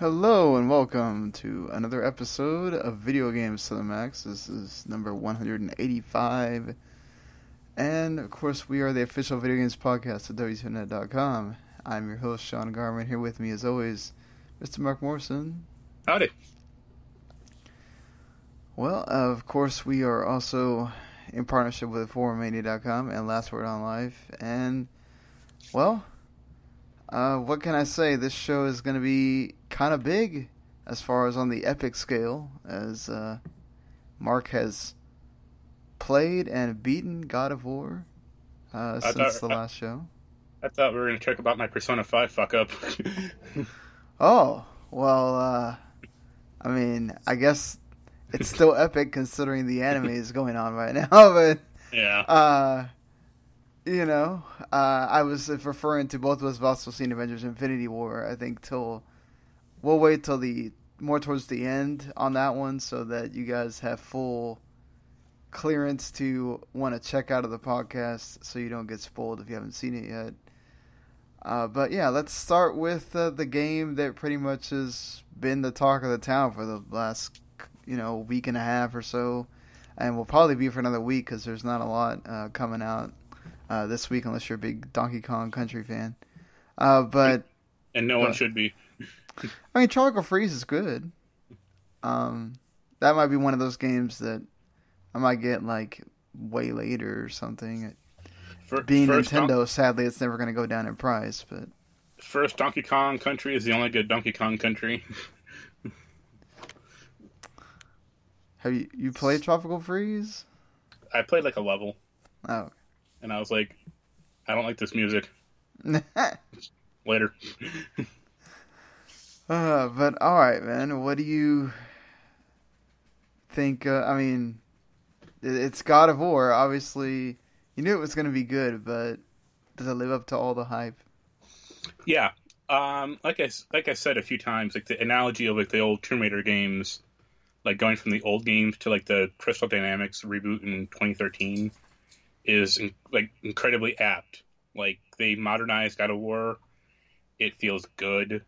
Hello and welcome to another episode of Video Games to the Max. This is number 185. And of course, we are the official video games podcast at W2Mnet.com. I'm your host, Sean Garman. Here with me, as always, Mr. Marc Morrison. Howdy. Well, uh, of course, we are also in partnership with ForumMania.com and Last Word on Life. And, well, uh, what can I say? This show is going to be kind of big as far as on the epic scale, as uh, Marc has played and beaten God of War uh, since thought, the last show. I thought we were going to talk about my Persona 5 fuck up. oh, well, uh, I mean, I guess it's still epic considering the anime is going on right now, but. Yeah. Uh, you know, uh, I was referring to both of us have also seen Avengers Infinity War, I think, till we'll wait till the more towards the end on that one so that you guys have full clearance to want to check out of the podcast so you don't get spoiled if you haven't seen it yet. Uh, but yeah, let's start with uh, the game that pretty much has been the talk of the town for the last, you know, week and a half or so, and will probably be for another week because there's not a lot uh, coming out uh, this week unless you're a big Donkey Kong Country fan. Uh, but and no one should be. I mean, Tropical Freeze is good. Um, that might be one of those games that I might get like way later or something. For, Being Nintendo, Don- sadly, it's never going to go down in price. But first Donkey Kong Country is the only good Donkey Kong Country. Have you you played Tropical Freeze? I played like a level. Oh. And I was like, I don't like this music. Later. Uh, but all right, man. What do you think? Uh, I mean, it's God of War. Obviously, you knew it was going to be good, but does it live up to all the hype? Yeah. Um, like I like I said a few times, like the analogy of like the old Tomb Raider games, like going from the old games to like the Crystal Dynamics reboot in 2013, is in, like incredibly apt. Like they modernized God of War. It feels good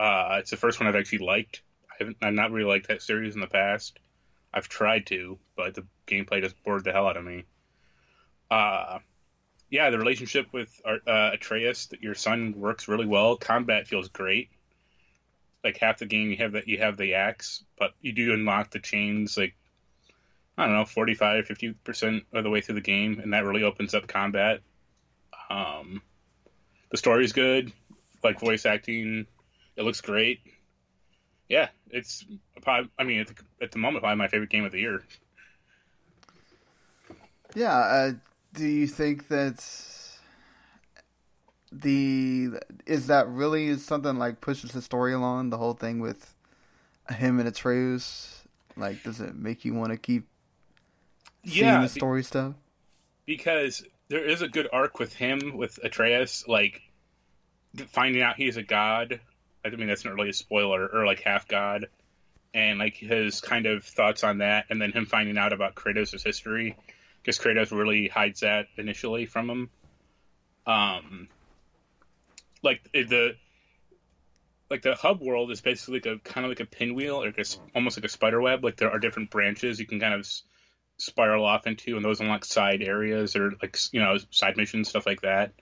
uh, it's the first one I've actually liked. I haven't, I've not really liked that series in the past. I've tried to, but the gameplay just bored the hell out of me. Uh, yeah, the relationship with uh, Atreus, that your son works really well. Combat feels great. Like half the game, you have that you have the axe, but you do unlock the chains like I don't know, 45, 50 percent of the way through the game, and that really opens up combat. Um, the story's good, like voice acting it looks great. Yeah, it's probably, I mean, at the, at the moment, probably my favorite game of the year. Yeah. Uh, do you think that? the is that really something like pushes the story along? The whole thing with him and Atreus, like, does it make you want to keep seeing Yeah, the story stuff? because there is a good arc with him with Atreus, like finding out he's a god. I mean, that's not really a spoiler, or like half god, and like his kind of thoughts on that, and then him finding out about Kratos' history, because Kratos really hides that initially from him. Um, like the like the hub world is basically like a kind of like a pinwheel, or s almost like a spider web. Like there are different branches you can kind of s- spiral off into, and those unlock side areas or like you know side missions, stuff like that.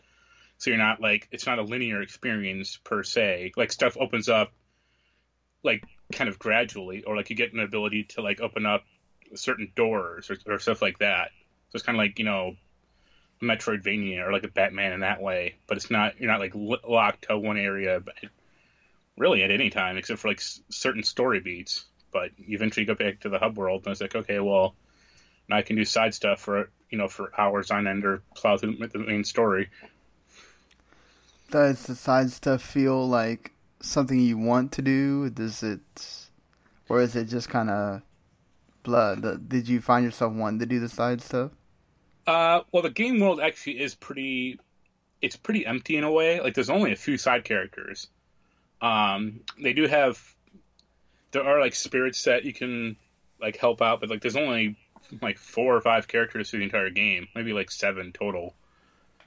So you're not like it's not a linear experience per se. Like stuff opens up like kind of gradually, or like you get an ability to like open up certain doors or, or stuff like that. So it's kind of like you know Metroidvania or like a Batman in that way, but it's not you're not like locked to one area, but really at any time except for like s- certain story beats. But you eventually go back to the hub world, and it's like okay, well now I can do side stuff for you know for hours on end or plow through the main story. Does the side stuff feel like something you want to do? Does it, or is it just kind of blood? Did you find yourself wanting to do the side stuff? Uh, well, the game world actually is pretty. It's pretty empty in a way. Like, there's only a few side characters. Um, they do have. There are like spirits that you can like help out, but like there's only like four or five characters through the entire game. Maybe like seven total.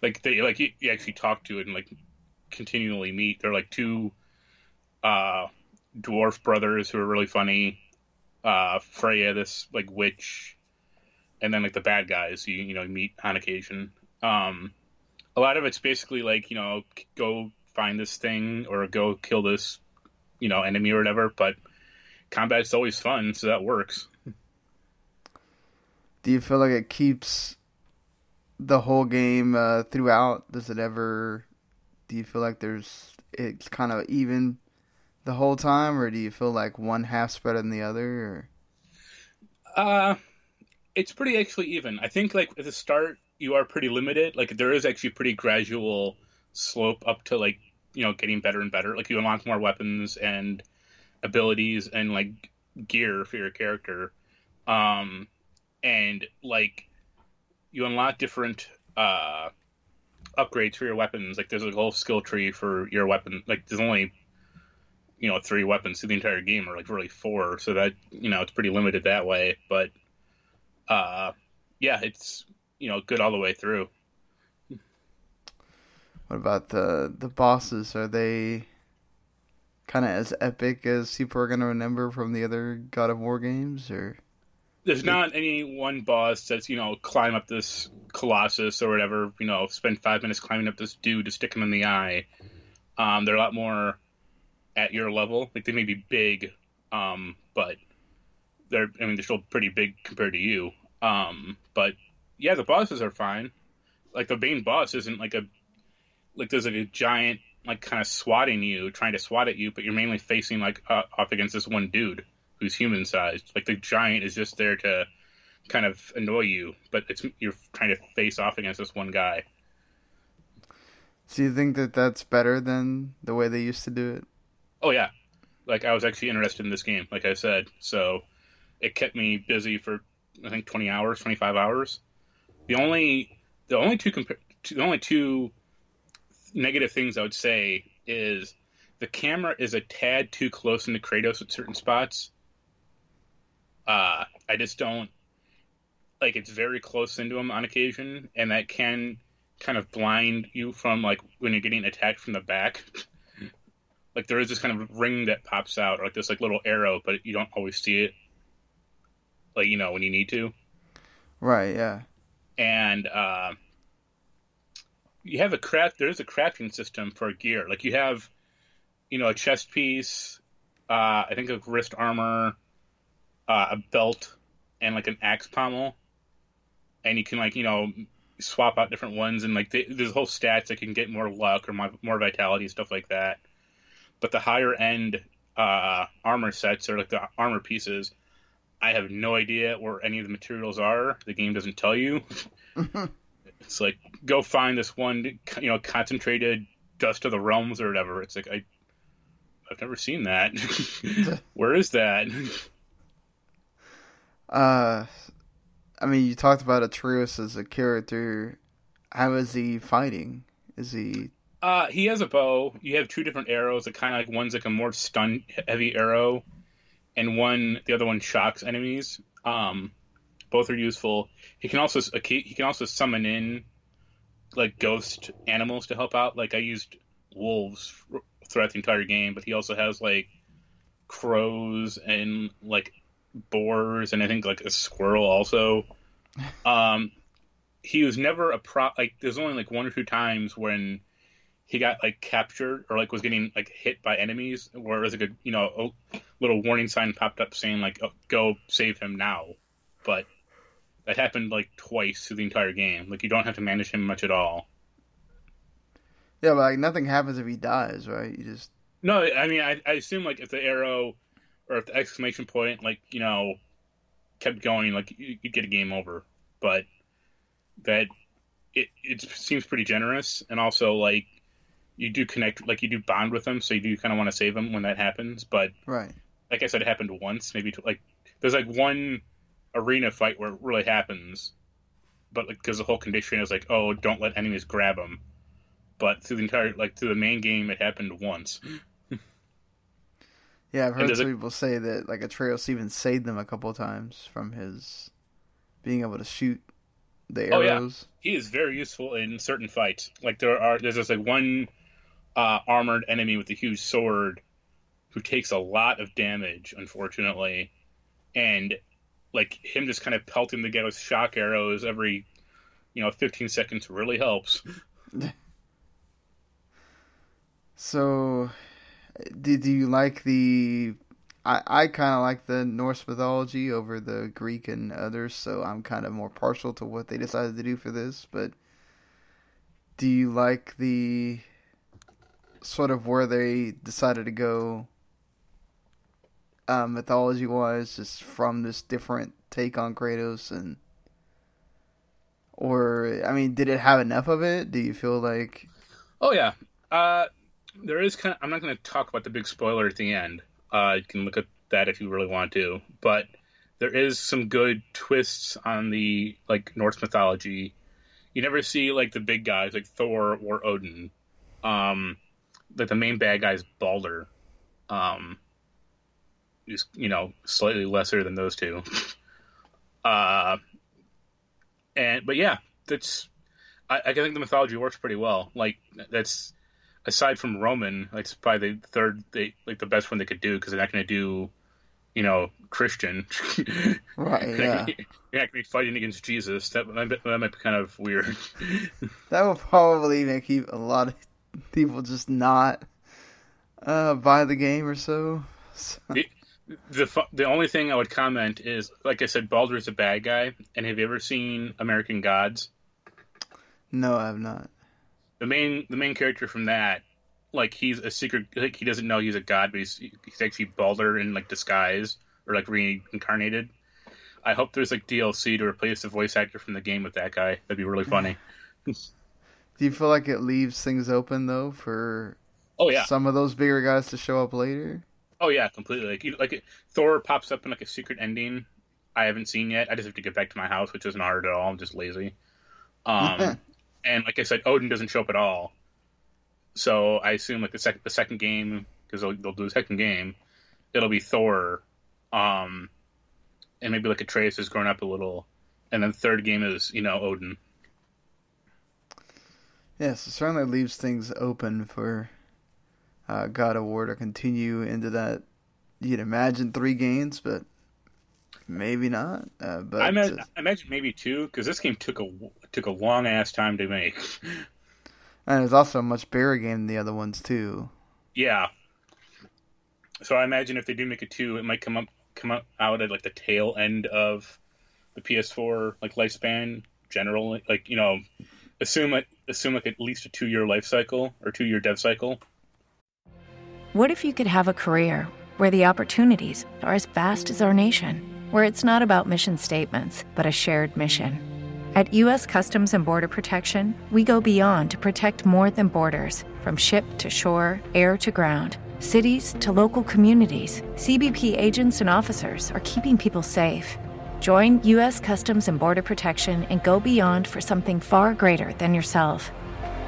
Like they like you, you actually talk to it and like continually meet. They're like two uh dwarf brothers who are really funny. Uh, Freya, this like witch, and then like the bad guys you you know meet on occasion. Um, a lot of it's basically like you know go find this thing or go kill this you know enemy or whatever. But combat's always fun, so that works. Do you feel like it keeps the whole game uh, throughout? Does it ever? Do you feel like there's it's kind of even the whole time, or do you feel like one half's better than the other? Or? Uh, it's pretty actually even. I think like at the start you are pretty limited. Like there is actually pretty gradual slope up to like you know getting better and better. Like you unlock more weapons and abilities and like gear for your character. Um, and like you unlock different uh upgrades for your weapons. Like there's a whole skill tree for your weapon. Like there's only you know three weapons through the entire game, or like really four. So that you know it's pretty limited that way. But uh, yeah, it's you know good all the way through. What about the the bosses? Are they kind of as epic as people are gonna remember from the other God of War games, or? There's not any one boss that's you know climb up this colossus or whatever. You know, spend five minutes climbing up this dude to stick him in the eye. Um, they're a lot more at your level. Like they may be big, um, but they're I mean they're still pretty big compared to you. Um, but yeah, the bosses are fine. Like the main boss isn't like a like there's like a giant like kind of swatting you, trying to swat at you, but you're mainly facing like uh, off against this one dude who's human sized. Like the giant is just there to kind of annoy you, but it's you're trying to face off against this one guy. Do you think that that's better than the way they used to do it? Oh yeah, like I was actually interested in this game, like I said, so it kept me busy for I think 20 hours, 25 hours. The only the only two compa- the only two negative things I would say is the camera is a tad too close into Kratos at certain spots. Uh, I just don't like it's very close into him on occasion, and that can kind of blind you from like when you're getting attacked from the back. like there is this kind of ring that pops out, or like this like little arrow, but you don't always see it. Like you know when you need to, Right. Yeah. and uh, you have a craft. There is a crafting system for gear. Like you have, you know, a chest piece, uh, I think a wrist armor, uh, a belt, and like an axe pommel, and you can like you know swap out different ones and like they, there's whole stats that can get more luck or more, more vitality stuff like that. But the higher end uh, armor sets or like the armor pieces, I have no idea where any of the materials are. The game doesn't tell you. it's like go find this one, you know, concentrated Dust of the Realms or whatever. It's like I, I've never seen that. Where is that? Uh, I mean, you talked about Atreus as a character. How is he fighting? Is he? Uh, he has a bow. You have two different arrows. That kind of like one's like a more stun heavy arrow, and one the other one shocks enemies. Um, both are useful. He can also he can also summon in like ghost animals to help out. Like I used wolves throughout the entire game, but he also has like crows and like boars and I think like a squirrel also. Um, he was never a pro. Like there's only like one or two times when he got like captured or like was getting like hit by enemies, where it was like a you know a little warning sign popped up saying like oh, go save him now, but that happened like twice through the entire game. Like you don't have to manage him much at all. Yeah, but like nothing happens if he dies, right? You just no. I mean, I, I assume like if the arrow or if the exclamation point like you know kept going, like you, would get a game over. But that it it seems pretty generous, and also like you do connect, like you do bond with them, so you do kind of want to save them when that happens. But right, like I said, it happened once, maybe like there's like one arena fight where it really happens, but like because like, the whole condition is like, oh, don't let enemies grab them. But through the entire, like through the main game, it happened once. Yeah, I've heard some it... people say that like Atreus even saved them a couple times from his being able to shoot the arrows. Oh, yeah. He is very useful in certain fights. Like there are, there's just like one uh, armored enemy with a huge sword who takes a lot of damage, unfortunately, and like him just kind of pelting the guy with shock arrows every you know 15 seconds really helps so did you like the i i kind of like the norse mythology over the greek and others so i'm kind of more partial to what they decided to do for this but do you like the sort of where they decided to go uh, mythology wise, just from this different take on Kratos and or I mean, did it have enough of it? Do you feel like? Oh yeah, uh, there is kind. Of, I'm not going to talk about the big spoiler at the end. Uh, you can look at that if you really want to, but there is some good twists on the like Norse mythology. You never see like the big guys like Thor or Odin. Um, like the main bad guy is Baldur. Um, is you know slightly lesser than those two. uh, and but yeah, that's I, I think the mythology works pretty well. Like that's aside from Roman, like it's probably the third they like the best one they could do because they're not going to do you know Christian. right. yeah. You're not going to be fighting against Jesus. That might, be, that might be kind of weird. that will probably make a lot of people just not uh, buy the game or so. so the the only thing I would comment is, like I said, Baldur is a bad guy. And have you ever seen American Gods? No, I have not. The main the main character from that, like he's a secret. Like he doesn't know he's a god, but he's he's actually Baldur in like disguise or like reincarnated. I hope there's like DLC to replace the voice actor from the game with that guy. That'd be really funny. Do you feel like it leaves things open though for oh yeah some of those bigger guys to show up later? Oh yeah, completely. Like you, like Thor pops up in like a secret ending I haven't seen yet. I just have to get back to my house, which isn't hard at all. I'm just lazy. Um, and like I said, Odin doesn't show up at all. So I assume like the second the second game because they'll, they'll do the second game, it'll be Thor, um, and maybe like Atreus has grown up a little, and then the third game is you know Odin. Yes, it certainly leaves things open for uh, God of War to continue into that. You'd imagine three games, but maybe not. Uh, but I imagine, I imagine maybe two because this game took a took a long ass time to make. and it's also a much bigger game than the other ones too. Yeah. So I imagine if they do make a two, it might come up come up out at like the tail end of the PS4 like lifespan. Generally, like you know, assume it assume like at least a two year life cycle or two year dev cycle. What if you could have a career where the opportunities are as vast as our nation, where it's not about mission statements, but a shared mission? At U.S. Customs and Border Protection, we go beyond to protect more than borders from ship to shore, air to ground. Cities to local communities, CBP agents and officers are keeping people safe. Join U.S. Customs and Border Protection and go beyond for something far greater than yourself.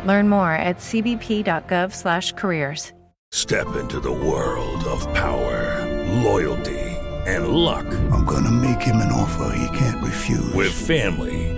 Learn more at cbp.gov/careers. Step into the world of power, loyalty, and luck. I'm gonna make him an offer he can't refuse. With family,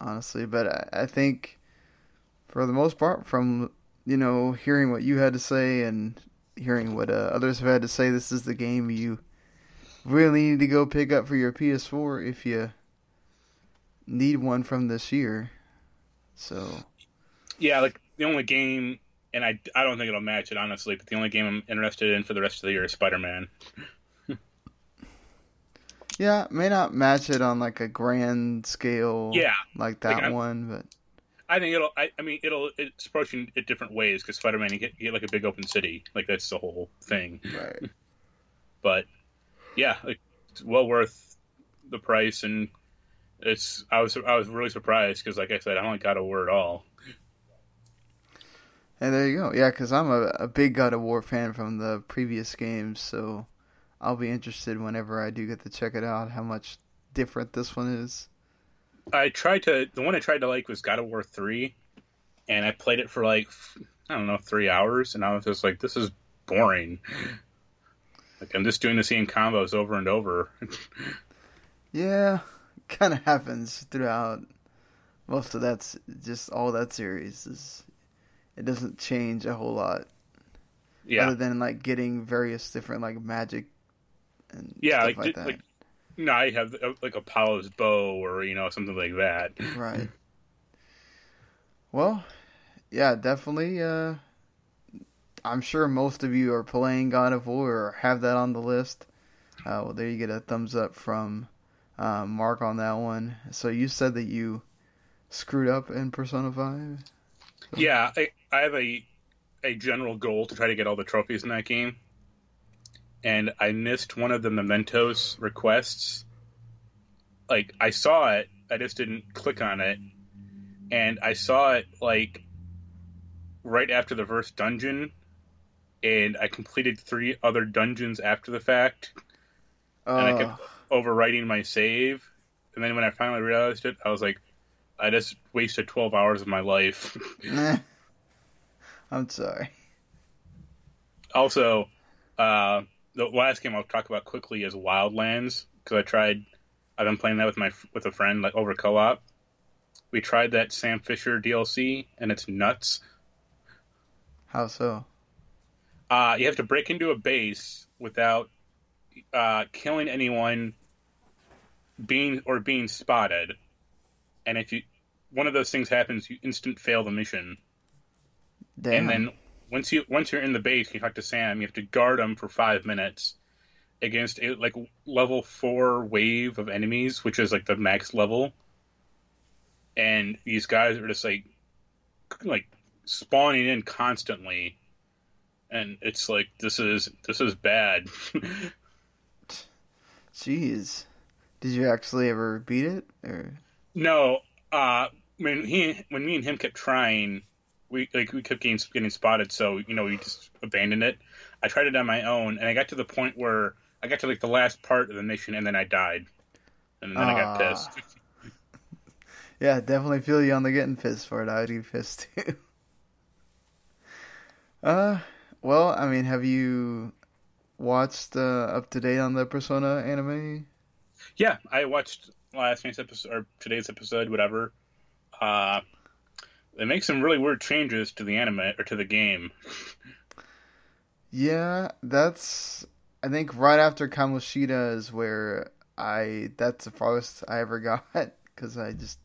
honestly. But I, I think, for the most part, from you know hearing what you had to say and hearing what uh, others have had to say, this is the game you really need to go pick up for your PS4 if you need one from this year. So, Yeah, like the only game, and I, I don't think it'll match it honestly, but the only game I'm interested in for the rest of the year is Spider Man. Yeah, may not match it on like a grand scale, Yeah, like that like, one, but I think it'll. I, I mean, it'll. It's approaching it different ways because Spider Man, you get, you get like a big open city, like that's the whole thing. right. But yeah, like, it's well worth the price, and it's. I was I was really surprised because, like I said, I don't like God of at all. And there you go. Yeah, because I'm a, a big God of War fan from the previous games, so I'll be interested whenever I do get to check it out how much different this one is. I tried to. The one I tried to like was God of War three, and I played it for like I don't know three hours, and I was just like, this is boring. Like I'm just doing the same combos over and over. Yeah, kind of happens throughout most of that's just all that series is. It doesn't change a whole lot, yeah, other than like getting various different like magic and yeah, like, like, like no, I have uh, like Apollo's bow or you know something like that. Right. Well, yeah, definitely. Uh, I'm sure most of you are playing God of War or have that on the list. Uh, well, there you get a thumbs up from uh, Marc on that one. So you said that you screwed up in Persona 5? Yeah, I, I have a a general goal to try to get all the trophies in that game, and I missed one of the mementos requests. Like I saw it, I just didn't click on it, and I saw it like right after the first dungeon, and I completed three other dungeons after the fact, and I kept overwriting my save, and then when I finally realized it, I was like, I just wasted twelve hours of my life. I'm sorry. Also, uh, the last game I'll talk about quickly is Wildlands because I tried. I've been playing that with my with a friend like over co-op. We tried that Sam Fisher DLC and it's nuts. How so? Uh, you have to break into a base without uh, killing anyone, being or being spotted, and if you one of those things happens, you instant fail the mission. Damn. And then once you once you're in the base, you talk to Sam. You have to guard him for five minutes against a like level four wave of enemies, which is like the max level. And these guys are just like like spawning in constantly, and it's like this is this is bad. Jeez. Did you actually ever beat it? Or no, uh, when he when me and him kept trying, we like we kept getting getting spotted, so you know we just abandoned it. I tried it on my own, and I got to the point where I got to like the last part of the mission, and then I died, and then I got Ah. pissed. Yeah, definitely feel you on the getting pissed for it. I'd be pissed too. uh, well, I mean, have you watched uh, up to date on the Persona anime? Yeah, I watched last night's episode or today's episode, whatever. Uh, they make some really weird changes to the anime or to the game. Yeah, that's. I think right after Kamoshida is where I. That's the farthest I ever got because I just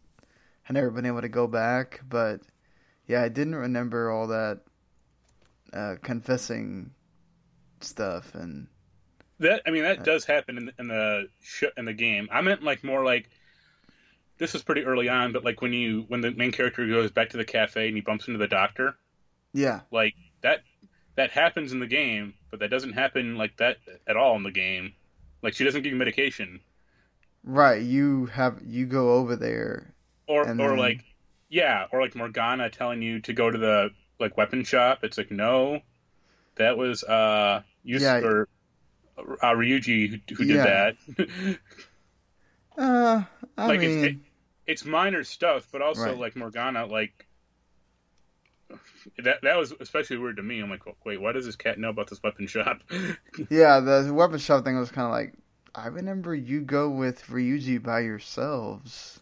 I never been able to go back, but yeah, I didn't remember all that uh, confessing stuff and that. I mean, that does happen in, in the sh- in the game. I meant like more like this is pretty early on, but like when you when the main character goes back to the cafe and he bumps into the doctor, yeah, like that that happens in the game, but that doesn't happen like that at all in the game. Like she doesn't give you medication. Right, you have you go over there, or or then- like yeah, or like Morgana telling you to go to the like weapon shop. It's like no, that was uh Yus- Yeah. or uh, Ryuji who, who did Yeah. that. Uh, I like mean, it's, it, it's minor stuff, but also Right. like Morgana, like that that was especially weird to me. I'm like, wait, why does this cat know about this weapon shop? yeah, the weapon shop thing was kind of like, I remember you go with Ryuji by yourselves.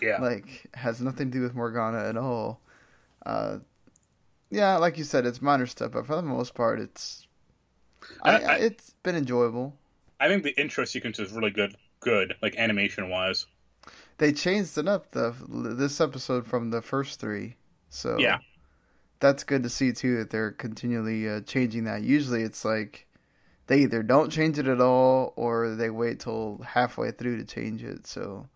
yeah, Like, has nothing to do with Morgana at all. Uh, yeah, like you said, it's minor stuff, but for the most part, it's I, I- I- it's been enjoyable. I think the intro sequence is really good, good like animation wise. They changed it up the this episode from the first three, so Yeah. that's good to see too that they're continually uh, changing that. Usually, it's like they either don't change it at all or they wait till halfway through to change it. So,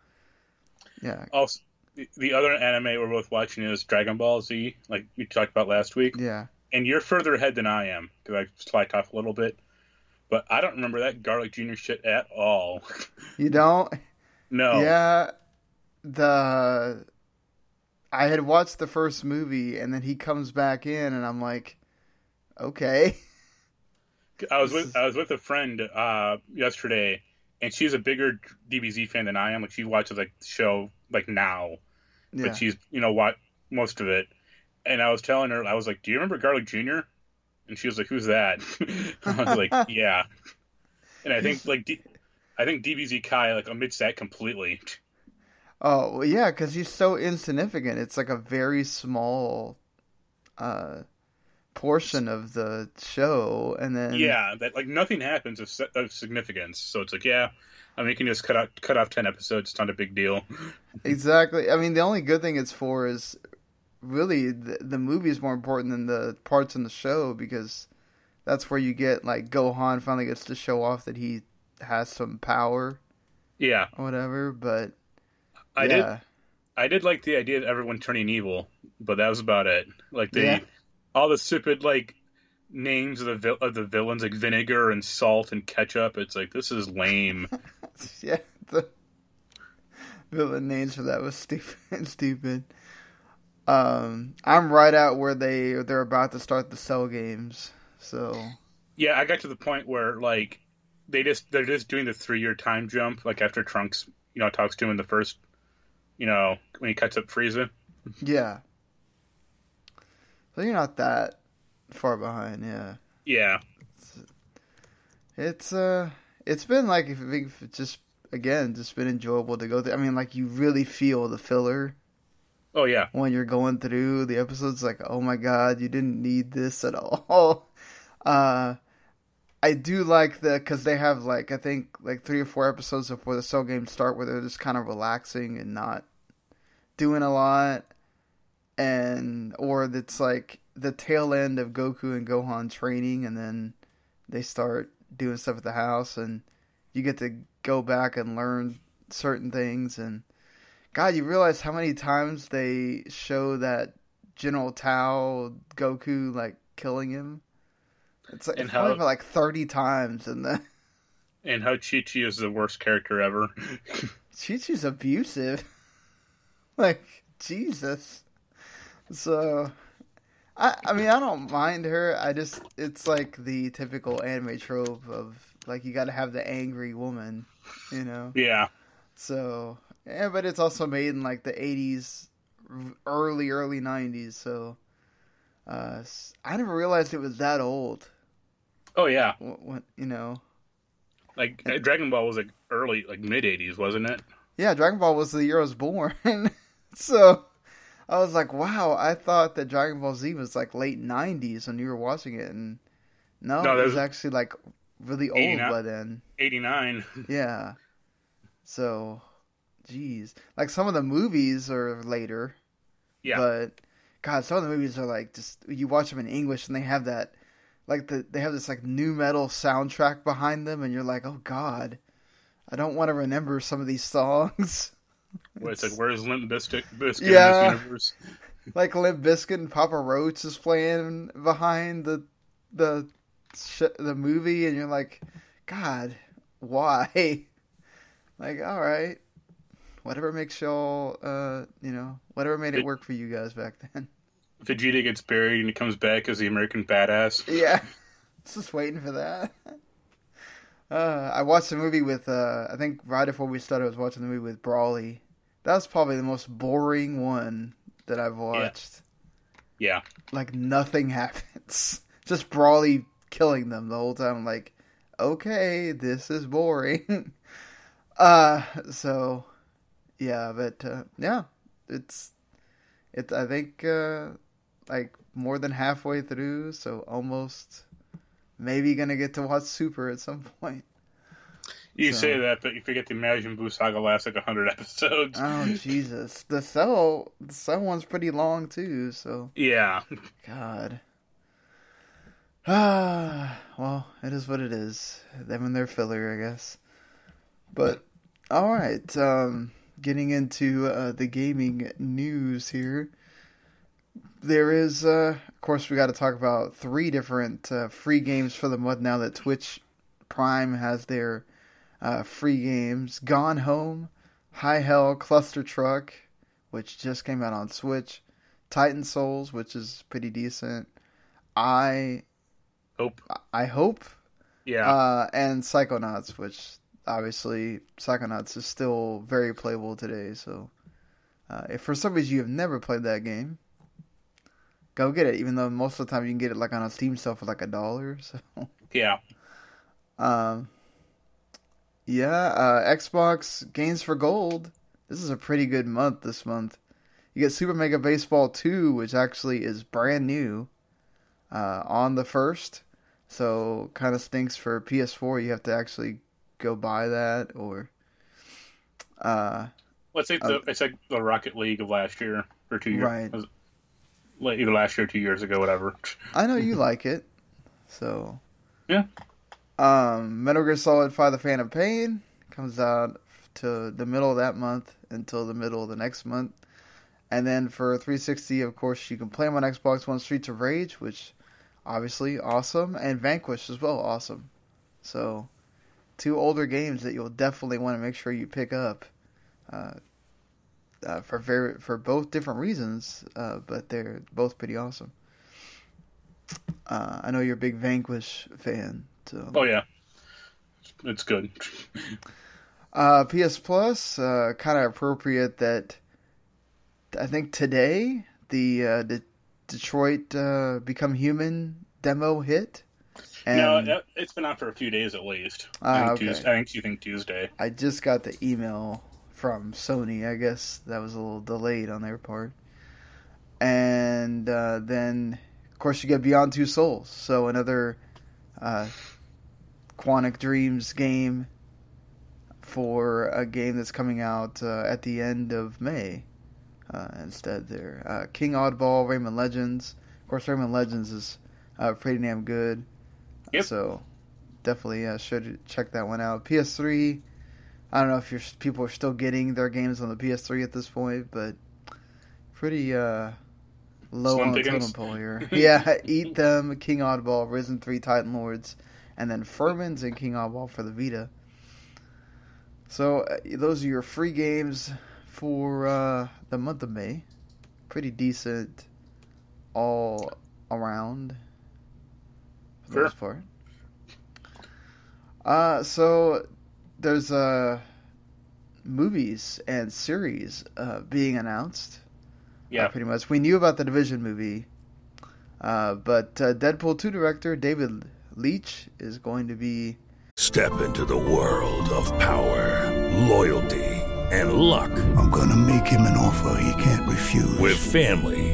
yeah, Also, the, the other anime we're both watching is Dragon Ball Z, like we talked about last week. yeah, and you're further ahead than I am because I slacked off a little bit. But I don't remember that Garlic Junior shit at all. you don't. no. Yeah, the I had watched the first movie and then he comes back in and I'm like, okay, I was with I was with a friend uh, yesterday, and she's a bigger DBZ fan than I am. Like she watches like the show like now, yeah, but she's you know what most of it. And I was telling her, I was like, "Do you remember Garlic Junior?" And she was like, "Who's that?" I was like, "Yeah." And I think like D- I think DBZ Kai like omits that completely. Oh, yeah, because he's so insignificant. It's like a very small uh, portion of the show, and then yeah, that like nothing happens of, of significance. So it's like, yeah, I mean, you can just cut out cut off ten episodes. It's not a big deal. exactly. I mean, the only good thing it's for is really the, the movie is more important than the parts in the show because that's where you get like Gohan finally gets to show off that he has some power Yeah, or whatever. But I yeah, did. I did like the idea of everyone turning evil, but that was about it. Like the Yeah. all the stupid like names of the vil- of the villains, like vinegar and salt and ketchup. It's like this is lame. yeah, the villain names for that was stupid. stupid. Um, I'm right out where they they're about to start the cell games. So yeah, I got to the point where like they just they're just doing the three year time jump. Like after Trunks, you know, talks to him in the first, you know, when he cuts up Frieza. yeah, so you're not that far behind. Yeah, Yeah, it's uh, it's been like if if it's just again just been enjoyable to go through. I mean, like you really feel the filler oh yeah, when you're going through the episodes like oh my god you didn't need this at all uh i do like the because they have like i think like three or four episodes before the cell games start where they're just kind of relaxing and not doing a lot and or it's like the tail end of goku and gohan training and then they start doing stuff at the house and you get to go back and learn certain things and God, you realize how many times they show that General Tao Goku like killing him? It's like And it's how- about like thirty times, and the and how Chi Chi is the worst character ever. Chi Chi's abusive. like Jesus. So, I I mean I don't mind her. I just it's like the typical anime trope of like you got to have the angry woman, you know. yeah, So yeah, but it's also made in like the '80s, early early '90s. So uh, I never realized it was that old. Oh yeah. What, what you know? Like uh, Dragon Ball was like early, like mid '80s, wasn't it? Yeah, Dragon Ball was the year I was born. so I was like, wow, I thought that Dragon Ball Z was like late '90s when you were watching it, and no, No, it was was- actually like really old by then. '89. Yeah. So Jeez, like some of the movies are later. Yeah. But God, some of the movies are like just you watch them in English and they have that, like the they have this like new metal soundtrack behind them, and you're like, oh God, I don't want to remember some of these songs. Where it's like, where's Limp Bizkit, Bizkit Yeah. in this universe? like Limp Bizkit and Papa Roach is playing behind the the sh- the movie, and you're like, God, why? Like, all right, whatever makes y'all, uh, you know, whatever made it It- work for you guys back then. Vegeta gets buried and he comes back as the American badass. Yeah, just waiting for that. Uh, I watched the movie with, uh, I think right before we started, I was watching the movie with Broly. That was probably the most boring one that I've watched. Yeah. like nothing happens. Just Broly killing them the whole time. I'm like, okay, this is boring. uh, so yeah, but uh, yeah, it's it's I think uh, like more than halfway through, so almost maybe gonna get to watch Super at some point. You So- say that, but you forget the Majin Buu saga lasts like 100 episodes. Oh Jesus, the cell the cell one's pretty long too. So Yeah. God. Ah, well, it is what it is. Them and their filler, I guess. But all right, um, getting into uh, the gaming news here. There is, uh, of course, we got to talk about three different uh, free games for the month now that Twitch Prime has their uh, free games. Gone Home, High Hell Cluster Truck, which just came out on Switch. Titan Souls, which is pretty decent. I Hope. I hope. Yeah. Uh, and Psychonauts, which obviously Psychonauts is still very playable today. So, uh, if for some reason you have never played that game, go get it. Even though most of the time you can get it like on a Steam sale for like a dollar. So, yeah. um, yeah, uh, Xbox Games for Gold. This is a pretty good month this month. You get Super Mega Baseball 2, which actually is brand new uh, on the first. So, kind of stinks for PS4. You have to actually go buy that or. Uh, Well, it's like, the, it's like the Rocket League of last year or two years. Right. Like Either last year or two years ago, whatever. I know you like it, so Yeah. Um, Metal Gear Solid 5: The Phantom Pain comes out to the middle of that month until the middle of the next month, and then for 360, of course, you can play them on Xbox One. Streets of Rage, which obviously awesome, and Vanquish as well, awesome. So, two older games that you'll definitely want to make sure you pick up. Uh, uh, for very for both different reasons, uh, but they're both pretty awesome. Uh, I know you're a big Vanquish fan, so Oh, yeah. It's good. uh, PS Plus, uh, kind of appropriate that I think today the uh, the Detroit uh, Become Human demo hit. And no, it- it's been out for a few days at least. Ah, I, think okay. Tuesday, I think you think Tuesday. I just got the email from Sony. I guess that was a little delayed on their part. And uh, then, of course, you get Beyond Two Souls. So another uh, Quantic Dreams game for a game that's coming out uh, at the end of May. Uh, instead, there, uh, King Oddball, Rayman Legends. Of course, Rayman Legends is uh, pretty damn good. Yep. So definitely uh, should check that one out. PS3. I don't know if you're, people are still getting their games on the PS3 at this point, but pretty uh, low Slim on the totem pole here. yeah, Eat Them, King Oddball, Risen 3 Titan Lords, and then Furmins and King Oddball for the Vita. So uh, those are your free games for uh, the month of May. Pretty decent all around for the most part. Uh, so there's uh movies and series uh, being announced. Yeah. Uh, pretty much. We knew about the Division movie, uh, but uh, Deadpool 2 director David Leitch is going to be. Step into the world of power, loyalty, and luck. I'm gonna make him an offer he can't refuse. With family,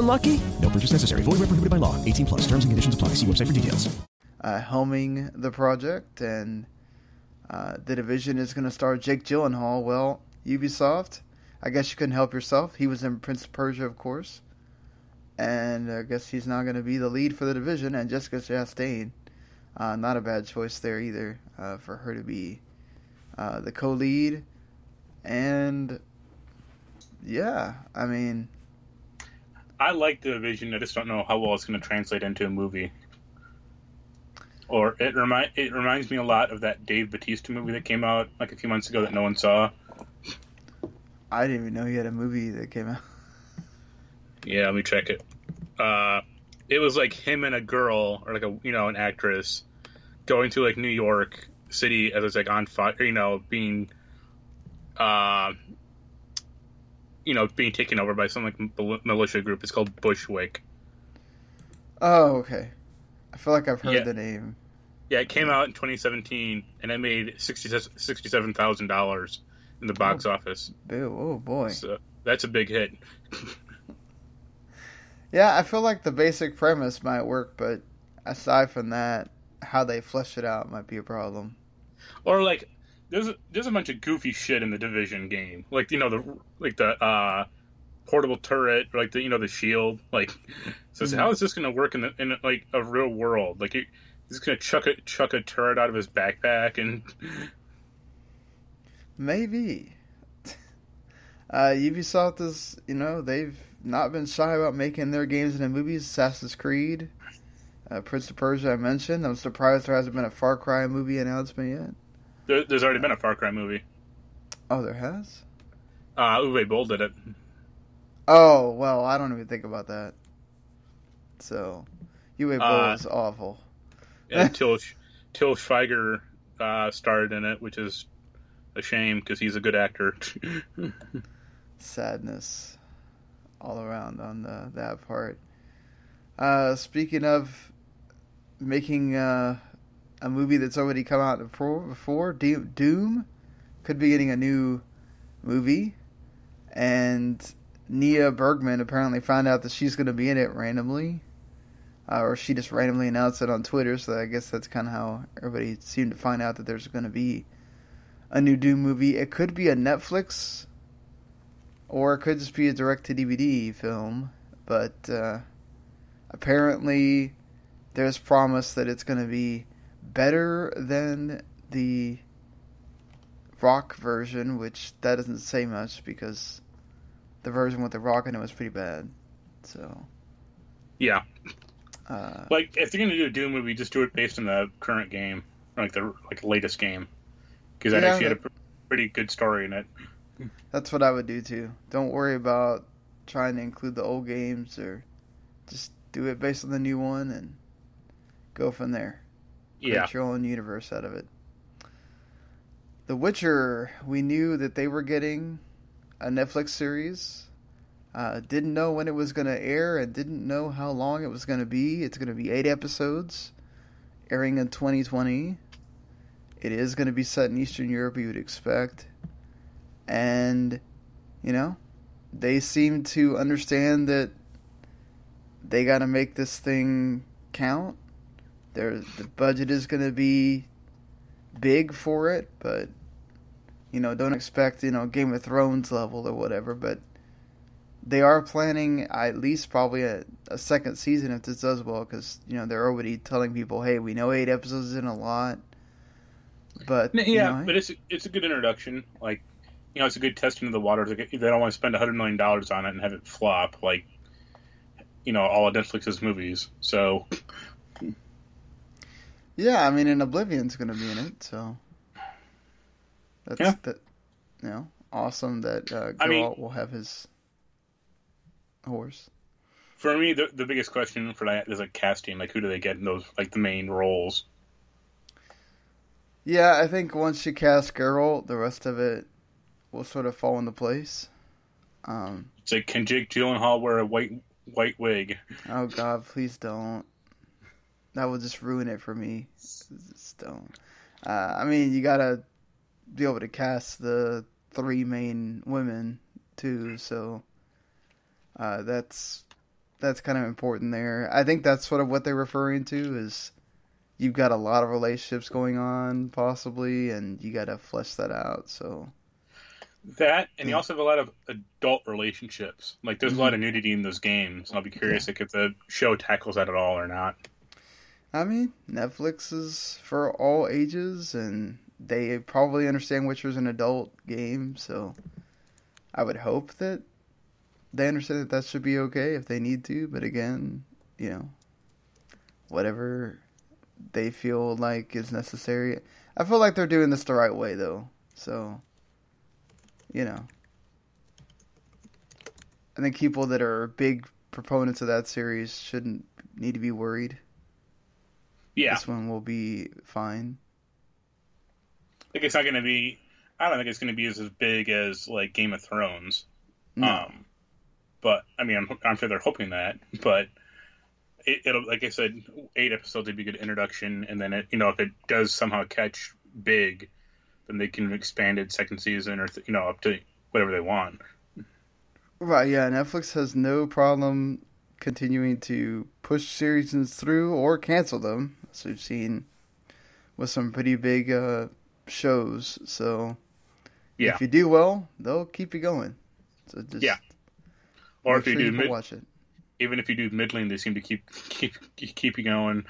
lucky? No purchase necessary. Void where prohibited by law. 18 plus. Terms and conditions apply. See website for details. Uh, helming the project, and uh, the division is going to star Jake Gyllenhaal. Well, Ubisoft, I guess you couldn't help yourself. He was in Prince of Persia, of course, and I guess he's not going to be the lead for the division. And Jessica Chastain, uh, not a bad choice there either uh, for her to be uh, the co-lead. And yeah, I mean, I like the vision. I just don't know how well it's going to translate into a movie. Or it remind it reminds me a lot of that Dave Batista movie that came out like a few months ago that no one saw. I didn't even know he had a movie that came out. Yeah, let me check it. Uh, it was like him and a girl, or like a you know an actress, going to like New York City as it's like on fire, you know, being, uh, you know, being taken over by some like militia group. It's called Bushwick. Oh, okay. I feel like I've heard Yeah. the name. Yeah, it came out in 2017, and it made sixty-seven thousand dollars in the box oh. office. Boo, oh boy. So that's a big hit. Yeah, I feel like the basic premise might work, but aside from that, how they flesh it out might be a problem. Or like, there's a, there's a bunch of goofy shit in the division game, like you know the like the uh, portable turret, like the you know the shield. Like, so Mhm. how is this going to work in the, in like a real world? Like, he, he's going to chuck a chuck a turret out of his backpack, and Maybe. Uh, Ubisoft is, you know, they've not been shy about making their games into movies. Assassin's Creed, uh, Prince of Persia, I mentioned. I'm surprised there hasn't been a Far Cry movie announcement yet. There, there's already been a Far Cry movie. Oh, there has? Uh, Uwe Boll did it. Oh, well, I don't even think about that. So, Uwe Boll Uh, is awful. And Till Till Schweiger uh, starred in it, which is a shame because he's a good actor. sadness all around on the, that part. Uh, speaking of making uh, a movie that's already come out before, before Doom, could be getting a new movie, and Nina Bergman apparently found out that she's going to be in it randomly, uh, or she just randomly announced it on Twitter. So I guess that's kind of how everybody seemed to find out that there's going to be a new Doom movie. It could be a Netflix or it could just be a direct to DVD film. But uh, apparently, there's promise that it's going to be better than the rock version, which that doesn't say much because the version with the rock in it was pretty bad. So, yeah, uh, like if you're gonna do a Doom movie, just do it based on the current game, like the like latest game, because that Yeah, actually had a pr- pretty good story in it. that's what I would do too. Don't worry about trying to include the old games or just do it based on the new one and go from there. Create Yeah. your own universe out of it. The Witcher, we knew that they were getting a Netflix series. Uh, didn't know when it was going to air and didn't know how long it was going to be. It's going to be eight episodes, airing in 2020. It is going to be set in Eastern Europe, you would expect. And, you know, they seem to understand that they got to make this thing count. There, the budget is going to be big for it, but you know, don't expect you know Game of Thrones level or whatever. But they are planning at least probably a, a second season if this does well, because you know they're already telling people, hey, we know eight episodes isn't a lot, but Yeah, you know, but it's it's a good introduction. Like, you know, it's a good testing of the waters. Like, they don't want to spend hundred million dollars on it and have it flop, like, you know, all of Netflix's movies. So, Yeah, I mean, and Oblivion's going to be in it, so that's Yeah. that. You know, awesome that uh, I mean- Geralt will have his horse. For me, the the biggest question for that is like casting. Like, who do they get in those like the main roles? Yeah, I think once you cast Geralt, the rest of it will sort of fall into place. Um, It's like, can Jake Gyllenhaal wear a white white wig? oh God, please don't. That would just ruin it for me. Just don't. Uh, I mean, you gotta be able to cast the three main women too, so uh, that's that's kind of important there. I think that's sort of what they're referring to is you've got a lot of relationships going on possibly, and you got to flesh that out. So That, and you also have a lot of adult relationships. Like, there's a lot of Mm-hmm. nudity in those games. I'll be curious like, if the show tackles that at all or not. I mean, Netflix is for all ages, and they probably understand Witcher's an adult game, so I would hope that they understand that that should be okay if they need to. But again, you know, whatever they feel like is necessary. I feel like they're doing this the right way, though. So, you know, I think people that are big proponents of that series shouldn't need to be worried. Yeah. This one will be fine. Like, it's not going to be. I don't think it's going to be as, as big as like Game of Thrones. No. Um, but I mean, I'm I'm sure they're hoping that. But it, it'll, like I said, eight episodes would be a good introduction, and then it, you know, if it does somehow catch big, then they can expand it second season or you know up to whatever they want. Right, yeah, Netflix has no problem continuing to push series through or cancel them, as we've seen with some pretty big uh, shows. So, Yeah. if you do well, they'll keep you going. So just Yeah. Or if you sure do you mid- watch it. even if you do middling, they seem to keep keep keep you going.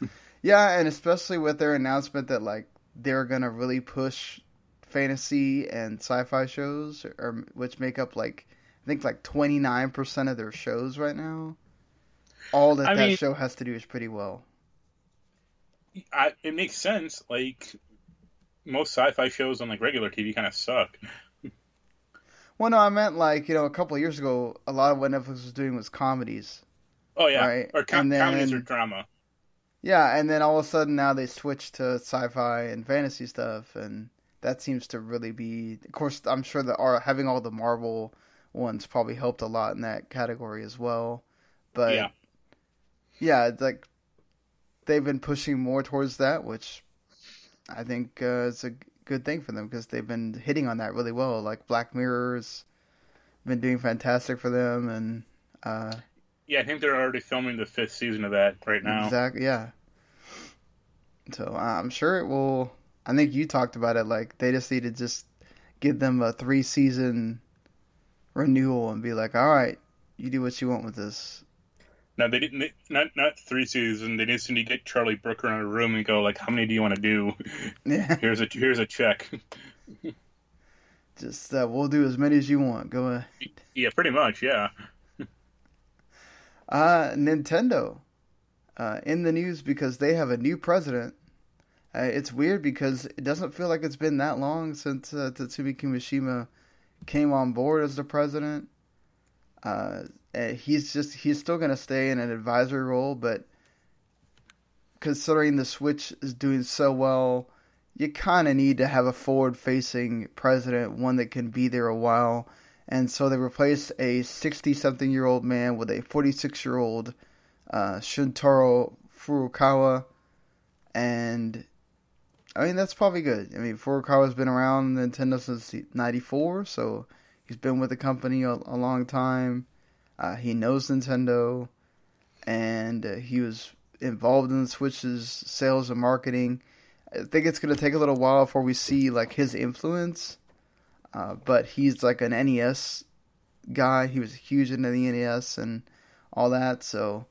Yeah, and especially with their announcement that like they're gonna really push fantasy and sci-fi shows, or which make up like I think like twenty nine percent of their shows right now. All that I that mean- show has to do is pretty well. I, it makes sense. Like most sci-fi shows on like regular TV kind of suck. Well, no, I meant like you know a couple of years ago, a lot of what Netflix was doing was comedies. Oh yeah, Right, or com- then- comedies or drama. Yeah, and then all of a sudden now they switched to sci-fi and fantasy stuff, and that seems to really be. Of course, I'm sure that our having all the Marvel ones probably helped a lot in that category as well. But Yeah. yeah, it's like they've been pushing more towards that, which I think uh, is a good thing for them because they've been hitting on that really well. Like Black Mirror's been doing fantastic for them, and uh, Yeah, I think they're already filming the fifth season of that right now. Exactly. Yeah. So uh, I'm sure it will. I think you talked about it. Like they just need to just give them a three season renewal and be like, all right, you do what you want with this. No, they didn't. Not not three seasons. They just need to get Charlie Brooker in a room and go like, "How many do you want to do? Yeah. Here's a here's a check." Just uh, we'll do as many as you want. Go ahead. yeah, pretty much. Yeah. Uh, Nintendo, uh, in the news because they have a new president. Uh, it's weird because it doesn't feel like it's been that long since uh, Tatsumi Kimishima came on board as the president. Uh, he's just he's still going to stay in an advisory role, but considering the Switch is doing so well, you kind of need to have a forward-facing president, one that can be there a while. And so they replaced a 60-something year old man with a 46 year old uh, Shuntaro Furukawa, and I mean that's probably good. I mean Furukawa's been around Nintendo since '94, so he's been with the company a, a long time. Uh, he knows Nintendo, and uh, he was involved in the Switch's sales and marketing. I think it's going to take a little while before we see like his influence, uh, but he's like an NES guy. He was huge into the NES and all that, so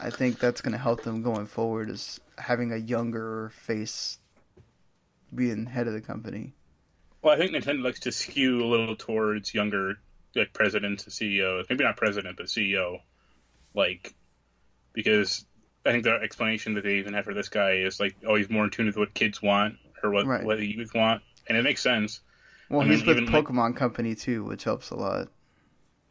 I think that's going to help them going forward. Is having a younger face being head of the company. Well, I think Nintendo likes to skew a little towards younger, like presidents and CEOs. Maybe not president, but CEO. Like, because I think the explanation that they even have for this guy is like, oh, he's more in tune with what kids want or what Right. what the youth want, and it makes sense. Well, I he's mean, with even, like- Pokemon Company too, which helps a lot.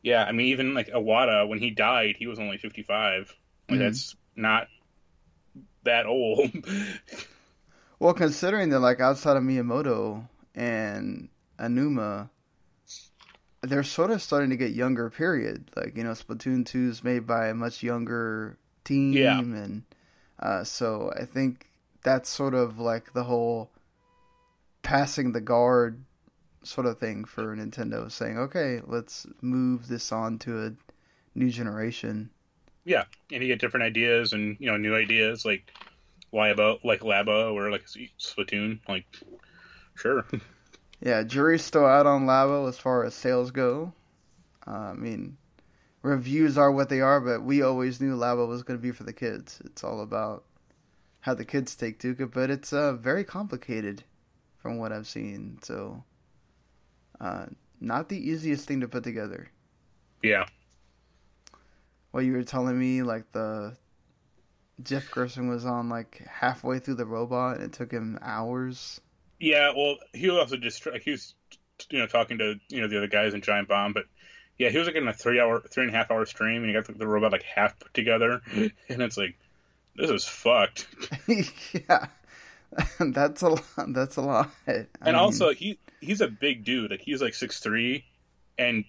Yeah, I mean, even like Iwata, when he died, he was only 55. Like, Mhm. that's not that old. Well, considering that like outside of Miyamoto and Aonuma, they're sort of starting to get younger. Period. Like you know, Splatoon two is made by a much younger team, Yeah. and uh, so I think that's sort of like the whole passing the guard sort of thing for Nintendo, saying, okay, let's move this on to a new generation. yeah, and you get different ideas and you know new ideas like Labo, like Labo or like Splatoon. Like, sure. Yeah, jury's still out on Labo as far as sales go. Uh, I mean, reviews are what they are, but we always knew Labo was going to be for the kids. It's all about how the kids take to it, but it's uh, very complicated from what I've seen. So, uh, not the easiest thing to put together. Yeah. Well, you were telling me like the Jeff Gerstmann was on like halfway through the robot, and it took him hours. Yeah, well, he was also just like he was, you know, talking to you know the other guys in Giant Bomb, but yeah, he was like in a three hour, three and a half hour stream, and he got the, the robot like half put together, and it's like, this is fucked. yeah, that's a lot. That's a lot. I and mean, also, he he's a big dude, like he's like six three, and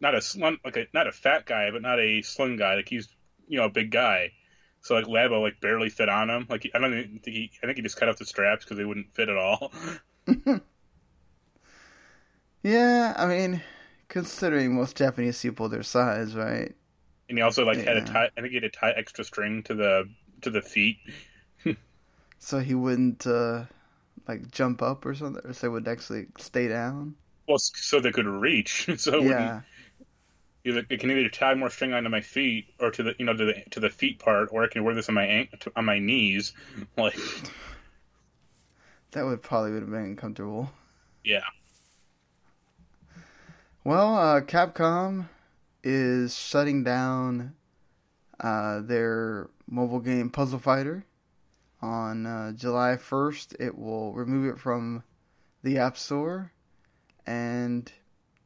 not a slim, like a not a fat guy, but not a slim guy. Like he's you know a big guy. So like Labo like barely fit on him. Like I don't think he. I think he just cut off the straps because they wouldn't fit at all. yeah, I mean, considering most Japanese people their size, right? And he also like had Yeah. to tie. I think he had to tie extra string to the to the feet. So he wouldn't uh, like jump up or something, or so would actually stay down. Well, so they could reach. So it yeah, either it can either tie more string onto my feet or to the you know to the to the feet part, or I can wear this on my ank- on my knees. Like that would probably would have been uncomfortable. yeah, Well, uh, Capcom is shutting down uh, their mobile game Puzzle Fighter on uh, July 1st. It will remove it from the App Store, and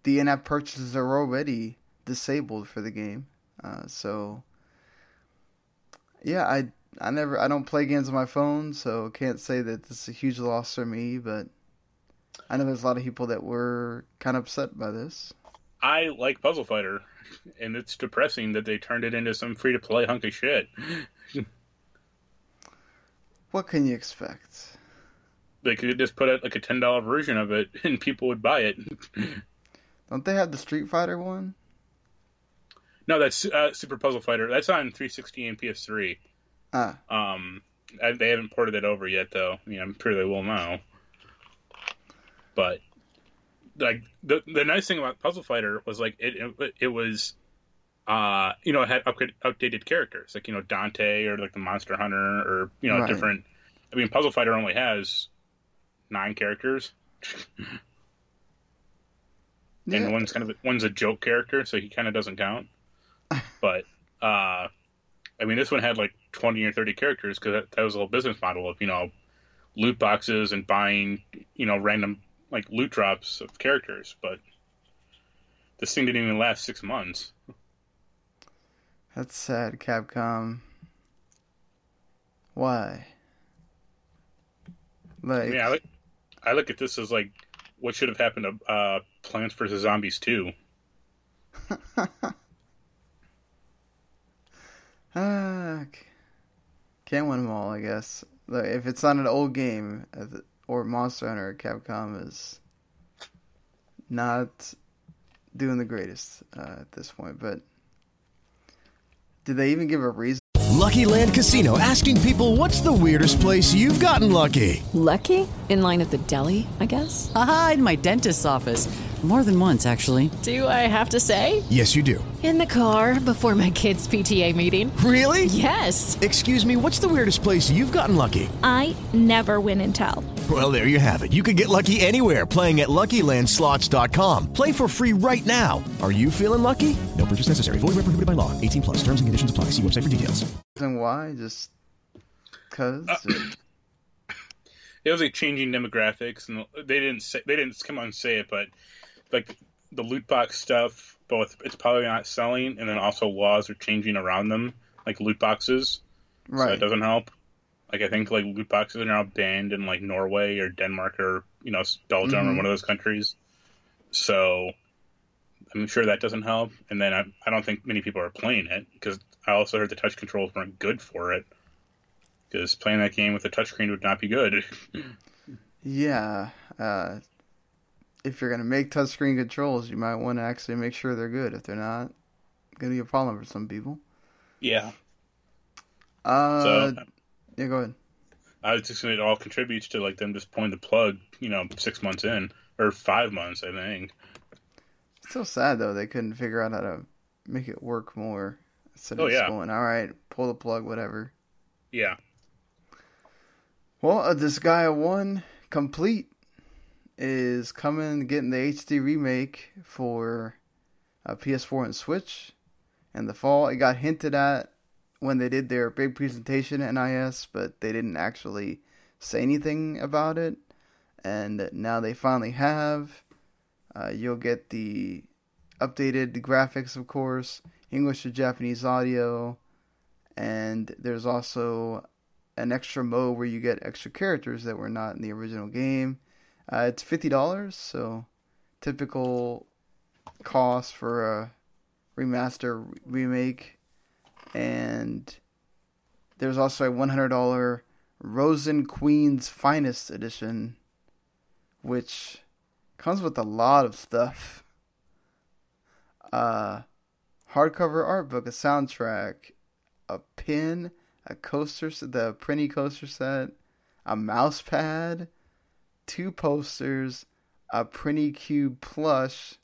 the in app purchases are already disabled for the game. Uh, so, yeah, I. I never I don't play games on my phone, so can't say that this is a huge loss for me, but I know there's a lot of people that were kind of upset by this. I like Puzzle Fighter, and it's depressing that they turned it into some free to play hunk of shit. What can you expect? They could just put out like a ten dollar version of it, and people would buy it. Don't they have the Street Fighter one? No, that's uh, Super Puzzle Fighter. That's on 360 and PS3. Ah, Um, I, they haven't ported it over yet, though. I mean, I'm sure they will now. But like the the nice thing about Puzzle Fighter was like it it, it was, uh, you know, it had upgrade, updated characters like you know Dante or like the Monster Hunter or you know Right. different. I mean, Puzzle Fighter only has nine characters, yeah. and one's kind of one's a joke character, so he kind of doesn't count. But uh, I mean, this one had like twenty or thirty characters because that, that was a whole business model of you know loot boxes and buying you know random like loot drops of characters. But this thing didn't even last six months. That's sad, Capcom. Why? Like, yeah, I look, I look at this as like what should have happened to uh, Plants vs Zombies two. ah, can't win them all, I guess. Like, if it's not an old game uh, or Monster Hunter, Capcom is not doing the greatest uh, at this point. But did they even give a reason? Lucky Land Casino asking people what's the weirdest place you've gotten lucky? Lucky? In line at the deli, I guess? Aha, in my dentist's office. More than once, actually. Do I have to say? Yes, you do. In the car before my kids' PTA meeting. Really? Yes. Excuse me, what's the weirdest place you've gotten lucky? I never win and tell. Well, there you have it. You can get lucky anywhere playing at LuckyLandSlots.com. Play for free right now. Are you feeling lucky? No purchase necessary. Void where prohibited by law. 18 plus. Terms and conditions apply. See website for details. And why? Just because? Uh, it was like changing demographics, and they didn't say they didn't come on and say it, but like the loot box stuff, both it's probably not selling, and then also laws are changing around them, like loot boxes. Right. So it doesn't help. Like I think like loot boxes are now banned in like Norway or Denmark or you know Belgium or Mhm. one of those countries. So I'm sure that doesn't help. And then I, I don't think many people are playing it because I also heard the touch controls weren't good for it. Because playing that game with a touchscreen would not be good. Yeah. Uh, if you're gonna make touchscreen controls, you might want to actually make sure they're good. If they're not, gonna be a problem for some people. yeah. Uh, So- yeah, go ahead. I was just going it all contributes to like them just pulling the plug, you know, six months in or five months, I think. It's so sad though they couldn't figure out how to make it work more instead of Oh, yeah. going, all right, pull the plug, whatever. Yeah. Well, uh, this guy won complete is coming, getting the HD remake for uh, PS4 and Switch in the fall. It got hinted at when they did their big presentation at NIS, but they didn't actually say anything about it. And now they finally have. Uh, you'll get the updated graphics, of course, English to Japanese audio, and there's also an extra mode where you get extra characters that were not in the original game. Uh, it's fifty dollars, so typical cost for a remaster remake. And there's also a one hundred dollar Rosen Queen's Finest edition, which comes with a lot of stuff. Uh, hardcover art book, a soundtrack, a pin, a coaster, the Prinny coaster set, a mouse pad, two posters, a Prinny Cube plush,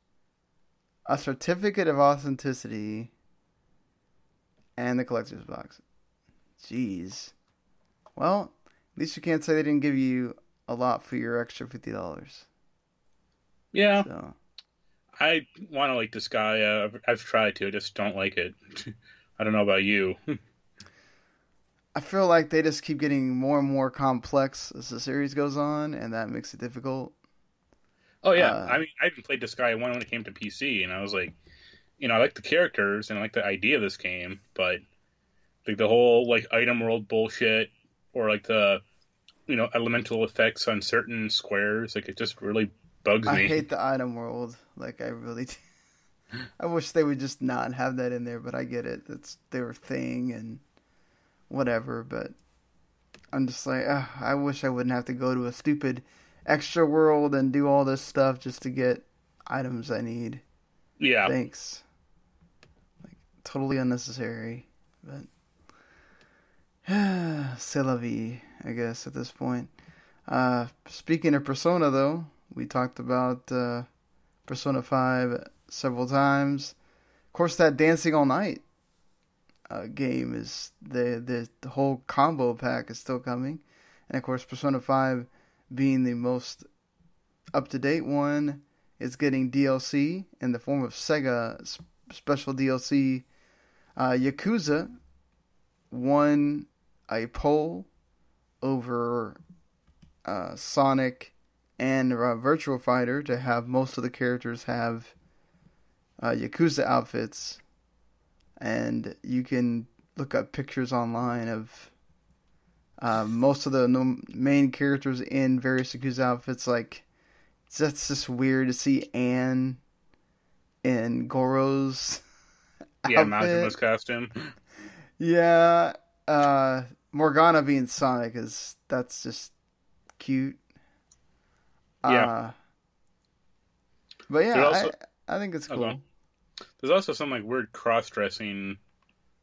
a certificate of authenticity, and the collector's box. Jeez. Well, at least you can't say they didn't give you a lot for your extra fifty dollars. Yeah. So I want to like Disgaea. Uh, I've, I've tried to, I just don't like it. I don't know about you. I feel like they just keep getting more and more complex as the series goes on, and that makes it difficult. Oh yeah, Uh, I mean, I even played Disgaea one when it came to PC, and I was like, you know, I like the characters and I like the idea of this game, but like the whole like item world bullshit or like the you know elemental effects on certain squares, like it just really bugs I me. I hate the item world. Like I really, do. I wish they would just not have that in there. But I get it. It's their thing and whatever. But I'm just like, I wish I wouldn't have to go to a stupid extra world and do all this stuff just to get items I need. Yeah. Thanks. Like totally unnecessary. But c'est la vie, I guess, at this point. Uh, speaking of Persona, though, we talked about uh, Persona 5 several times. Of course, that Dancing All Night uh, game is the, the the whole combo pack is still coming, and of course, Persona 5 being the most up to date one is getting DLC in the form of Sega s- special DLC. Uh, Yakuza won a poll over uh, Sonic and uh, Virtua Fighter to have most of the characters have uh, Yakuza outfits, and you can look up pictures online of uh, most of the no- main characters in various Yakuza outfits. Like that's just weird to see Anne in Goro's yeah, outfit. Majima's costume. Yeah, uh, Morgana being Sonic is that's just cute. Yeah. Uh, but yeah, also- I, I think it's cool. Okay. There's also some like weird cross dressing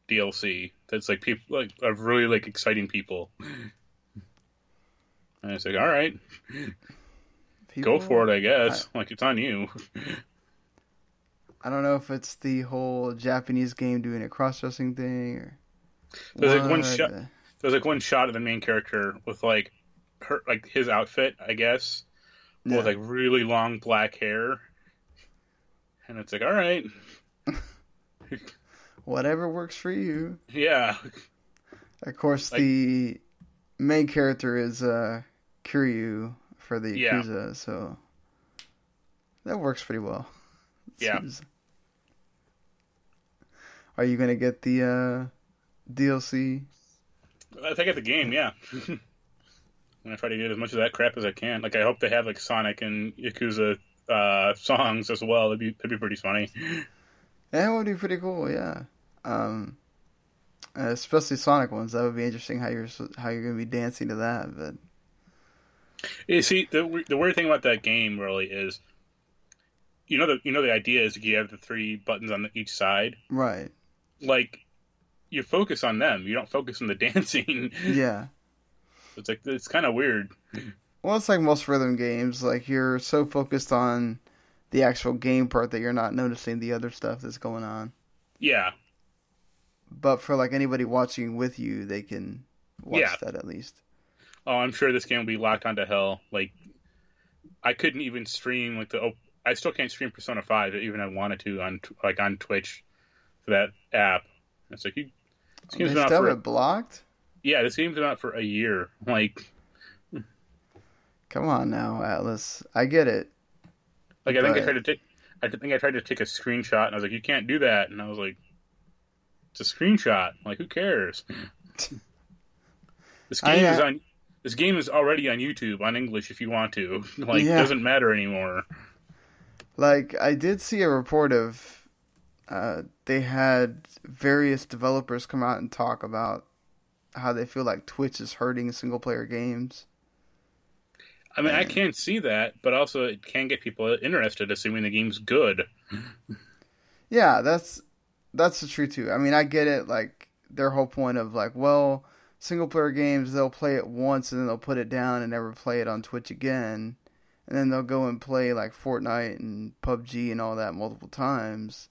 DLC that's like people like of really like exciting people. And it's like, all right, People, go for it, I guess. like it's on you. I don't know if it's the whole Japanese game doing a cross dressing thing or. There's like one shot. There's like one shot of the main character with like her, like his outfit, I guess, Yeah. with like really long black hair, and it's like, all right, Whatever works for you. yeah, Of course, Like- the main character is uh, Kiryu for the Yeah. Yakuza, so that works pretty well. yeah. Seems- Are you gonna get the uh, DLC? I think at the game, yeah. I'm gonna try to get as much of that crap as I can. Like, I hope they have like Sonic and Yakuza uh, songs as well. That'd be that'd be pretty funny. That would be pretty cool. Yeah, um, especially Sonic ones. That would be interesting how you're how you're gonna be dancing to that. But You see, the the weird thing about that game really is, you know the you know the idea is you have the three buttons on the, each side. right, Like, you focus on them. You don't focus on the dancing. yeah. It's like it's kind of weird. Well, it's like most rhythm games. Like you're so focused on the actual game part that you're not noticing the other stuff that's going on. Yeah, But for like anybody watching with you, they can watch Yeah. that at least. Oh, I'm sure this game will be locked onto hell. Like, I couldn't even stream like the. Oh, I still can't stream Persona Five even if I wanted to on like on Twitch for that app. It's like you. This game's been out for it blocked. yeah. This game's been out for a year. Like, Come on now, Atlus. I get it. like I think I tried to take. I think I tried to take a screenshot and I was like, you can't do that. And I was like, it's a screenshot. Like, who cares? this I, game uh, is on. This game is already on YouTube on English if you want to. Like, Yeah. it doesn't matter anymore. Like I did see a report of uh, they had various developers come out and talk about how they feel like Twitch is hurting single player games. I mean, I can see that, but also it can get people interested, assuming the game's good. Yeah, that's that's the truth too. I mean, I get it. Like their whole point of like, well, single player games they'll play it once and then they'll put it down and never play it on Twitch again, and then they'll go and play like Fortnite and PUBG and all that multiple times,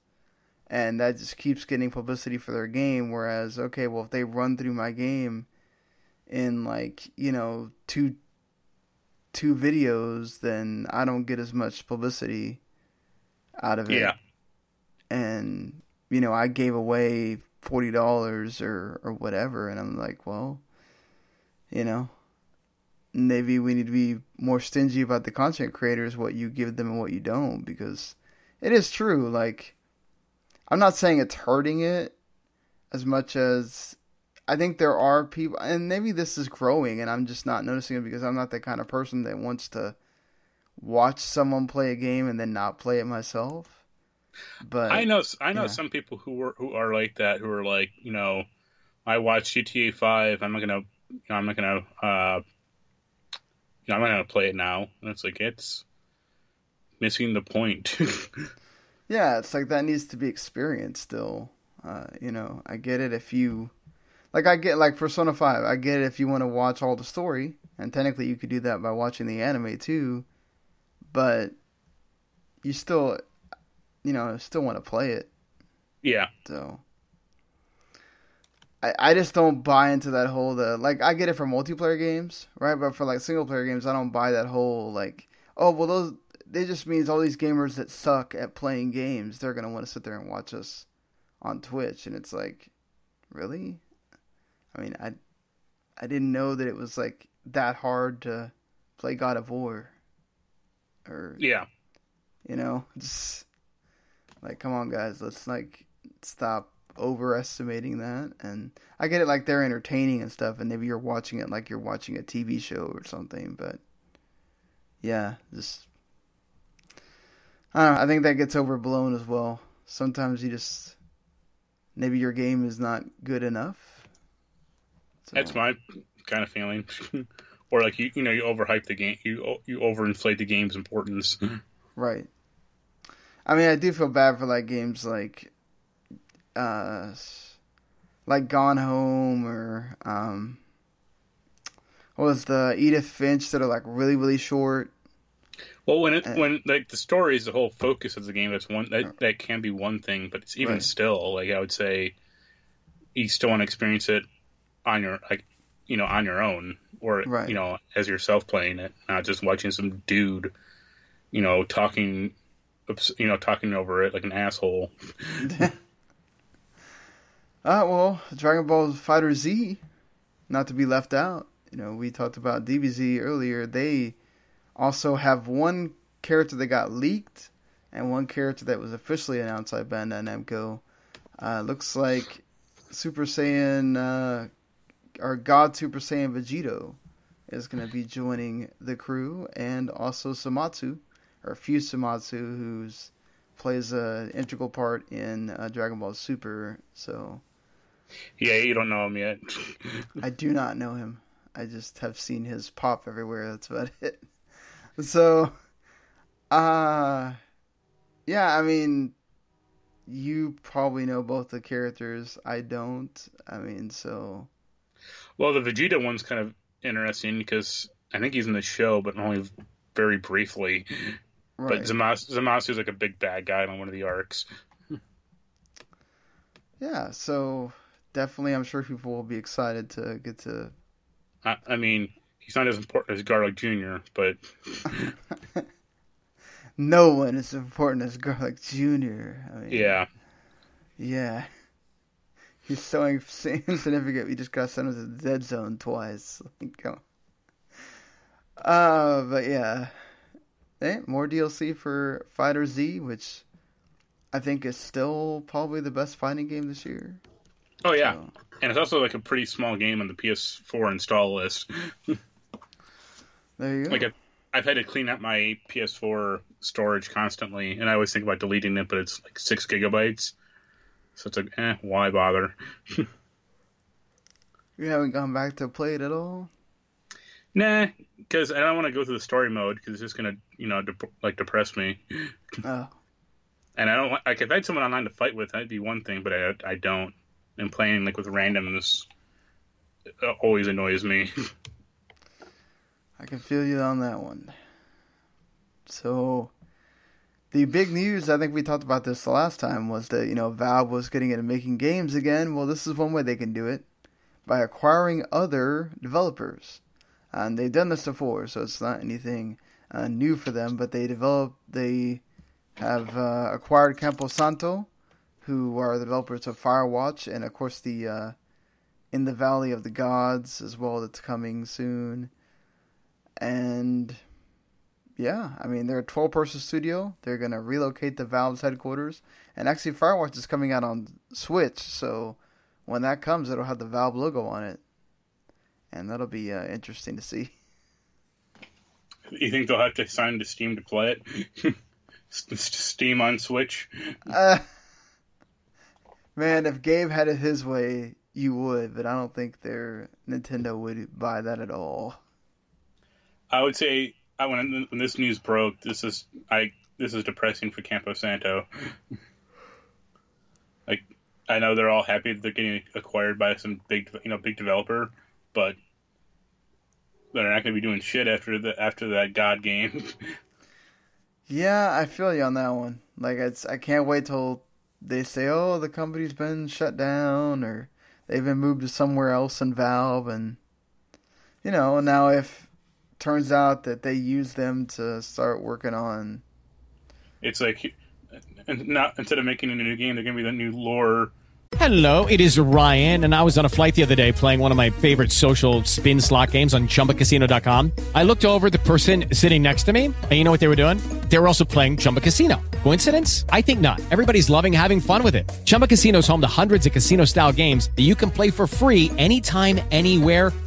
and that just keeps getting publicity for their game. Whereas, okay, well, if they run through my game in like you know two two videos, then I don't get as much publicity out of it Yeah. and you know I gave away forty dollars or or whatever, and I'm like, well, you know, maybe we need to be more stingy about the content creators, what you give them and what you don't, because it is true. Like, I'm not saying it's hurting it as much as I think there are people, and maybe this is growing, and I'm just not noticing it because I'm not the kind of person that wants to watch someone play a game and then not play it myself. But I know, I know yeah. some people who are who are like that, who are like, you know, I watch GTA Five. I'm not gonna, you know, I'm not gonna, uh, you know, I'm not gonna play it now. And it's like it's missing the point. Yeah, it's like that needs to be experienced still. Uh, you know, I get it if you like I get like Persona 5, I get it if you want to watch all the story, and technically you could do that by watching the anime too, but you still you know, still want to play it. yeah, So I I just don't buy into that whole the like I get it for multiplayer games, right? But for like single player games, I don't buy that whole like oh well those it just means all these gamers that suck at playing games, they're gonna want to sit there and watch us on Twitch, and it's like, really? I mean, I I didn't know that it was like that hard to play God of War, or yeah. you know, just like come on guys, let's like stop overestimating that. And I get it, like they're entertaining and stuff, and maybe you're watching it like you're watching a TV show or something, but yeah, just I don't know. I think that gets overblown as well. Sometimes you just maybe your game is not good enough. So, That's my kind of feeling. or like you, you know, you overhype the game, you you overinflate the game's importance. Right. I mean, I do feel bad for like games like, uh, like Gone Home or um, what was the Edith Finch that are like really really short. Well, when it when like the story is the whole focus of the game, that's one that that can be one thing, but it's even Right. still like I would say, you still want to experience it on your like you know on your own or Right. you know as yourself playing it, not just watching some dude, you know, talking, you know, talking over it like an asshole. Ah, well, Dragon Ball Fighter Z, not to be left out. You know, we talked about DBZ earlier. They also have one character that got leaked and one character that was officially announced by Bandai Namco. Uh, looks like Super Saiyan, uh, or God Super Saiyan Vegito is going to be joining the crew, and also Zamasu, or Fuse Zamasu, who's plays an integral part in uh, Dragon Ball Super. So Yeah, you don't know him yet. I do not know him. I just have seen his pop everywhere. That's about it. So, uh, yeah, I mean, you probably know both the characters. I don't. I mean, so Well, the Vegeta one's kind of interesting because I think he's in the show, but only very briefly. Right. But Zamas- Zamasu's like a big bad guy on one of the arcs. yeah, so definitely, I'm sure people will be excited to get to. I, I mean, he's not as important as Garlic Jr., but No one is as important as Garlic Junior. I mean, yeah. Yeah. He's so insignificant. We just got sent him to the dead zone twice. Like, come on. Uh, but yeah. Eh, more DLC for Fighter Z, which I think is still probably the best fighting game this year. Oh yeah, and it's also like a pretty small game on the PS4 install list. There you go. like I've, I've had to clean up my PS4 storage constantly, and I always think about deleting it, but it's like six gigabytes. So it's like, eh, why bother? You haven't gone back to play it at all? Nah, because I don't want to go through the story mode because it's just gonna, you know, dep- like depress me. Oh. And I don't want- like if I had someone online to fight with, that'd be one thing, but I I don't. And playing like with randomness uh, always annoys me. I can feel you on that one. So, the big news, I think we talked about this the last time, was that, you know, Valve was getting into making games again. Well, this is one way they can do it by acquiring other developers. And they've done this before, so it's not anything uh, new for them, but they developed, they have uh, acquired Campo Santo, who are the developers of Firewatch, and of course the uh, In the Valley of the Gods as well, that's coming soon. And yeah, I mean, they're a 12 person studio. They're going to relocate the Valve's headquarters. And actually, Firewatch is coming out on Switch. So when that comes, it'll have the Valve logo on it. And that'll be uh, interesting to see. you think they'll have to sign to Steam to play it? Steam on Switch. Uh, man, if Gabe had it his way, you would. But I don't think their Nintendo would buy that at all. I would say I, when when this news broke, this is I this is depressing for Campo Santo. like I know they're all happy that they're getting acquired by some big you know big developer, but they're not going to be doing shit after the after that God game. Yeah, I feel you on that one. Like it's I can't wait till they say, "Oh, the company's been shut down," or they've been moved to somewhere else in Valve, and you know, now if turns out that they use them to start working on, it's like and not instead of making a new game, they're going to be the new lore. Hello, it is Ryan, and I was on a flight the other day playing one of my favorite social spin slot games on ChumbaCasino.com. I looked over the person sitting next to me, and you know what they were doing? They were also playing Chumba Casino. Coincidence? I think not. Everybody's loving having fun with it. Chumba Casino is home to hundreds of casino-style games that you can play for free anytime, anywhere,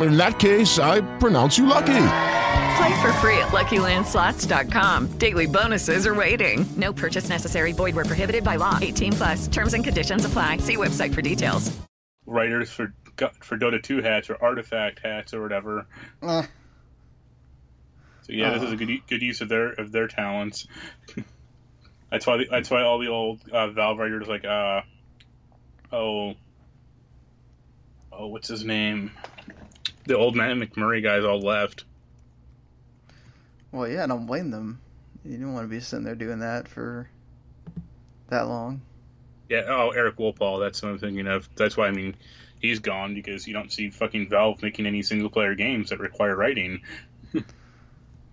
In that case, I pronounce you lucky. Play for free at LuckyLandSlots.com. Daily bonuses are waiting. No purchase necessary. Void where prohibited by law. 18 plus. Terms and conditions apply. See website for details. Writers for for Dota 2 hats or artifact hats or whatever. Eh. So yeah, this is a good good use of their of their talents. that's why the, that's why all the old uh, Valve writers like uh oh oh what's his name the old man McMurray guys all left. Well, yeah, I don't blame them. You don't want to be sitting there doing that for that long. Yeah, oh Erik Wolpaw, that's what I'm thinking of. That's why I mean he's gone because you don't see fucking Valve making any single player games that require writing.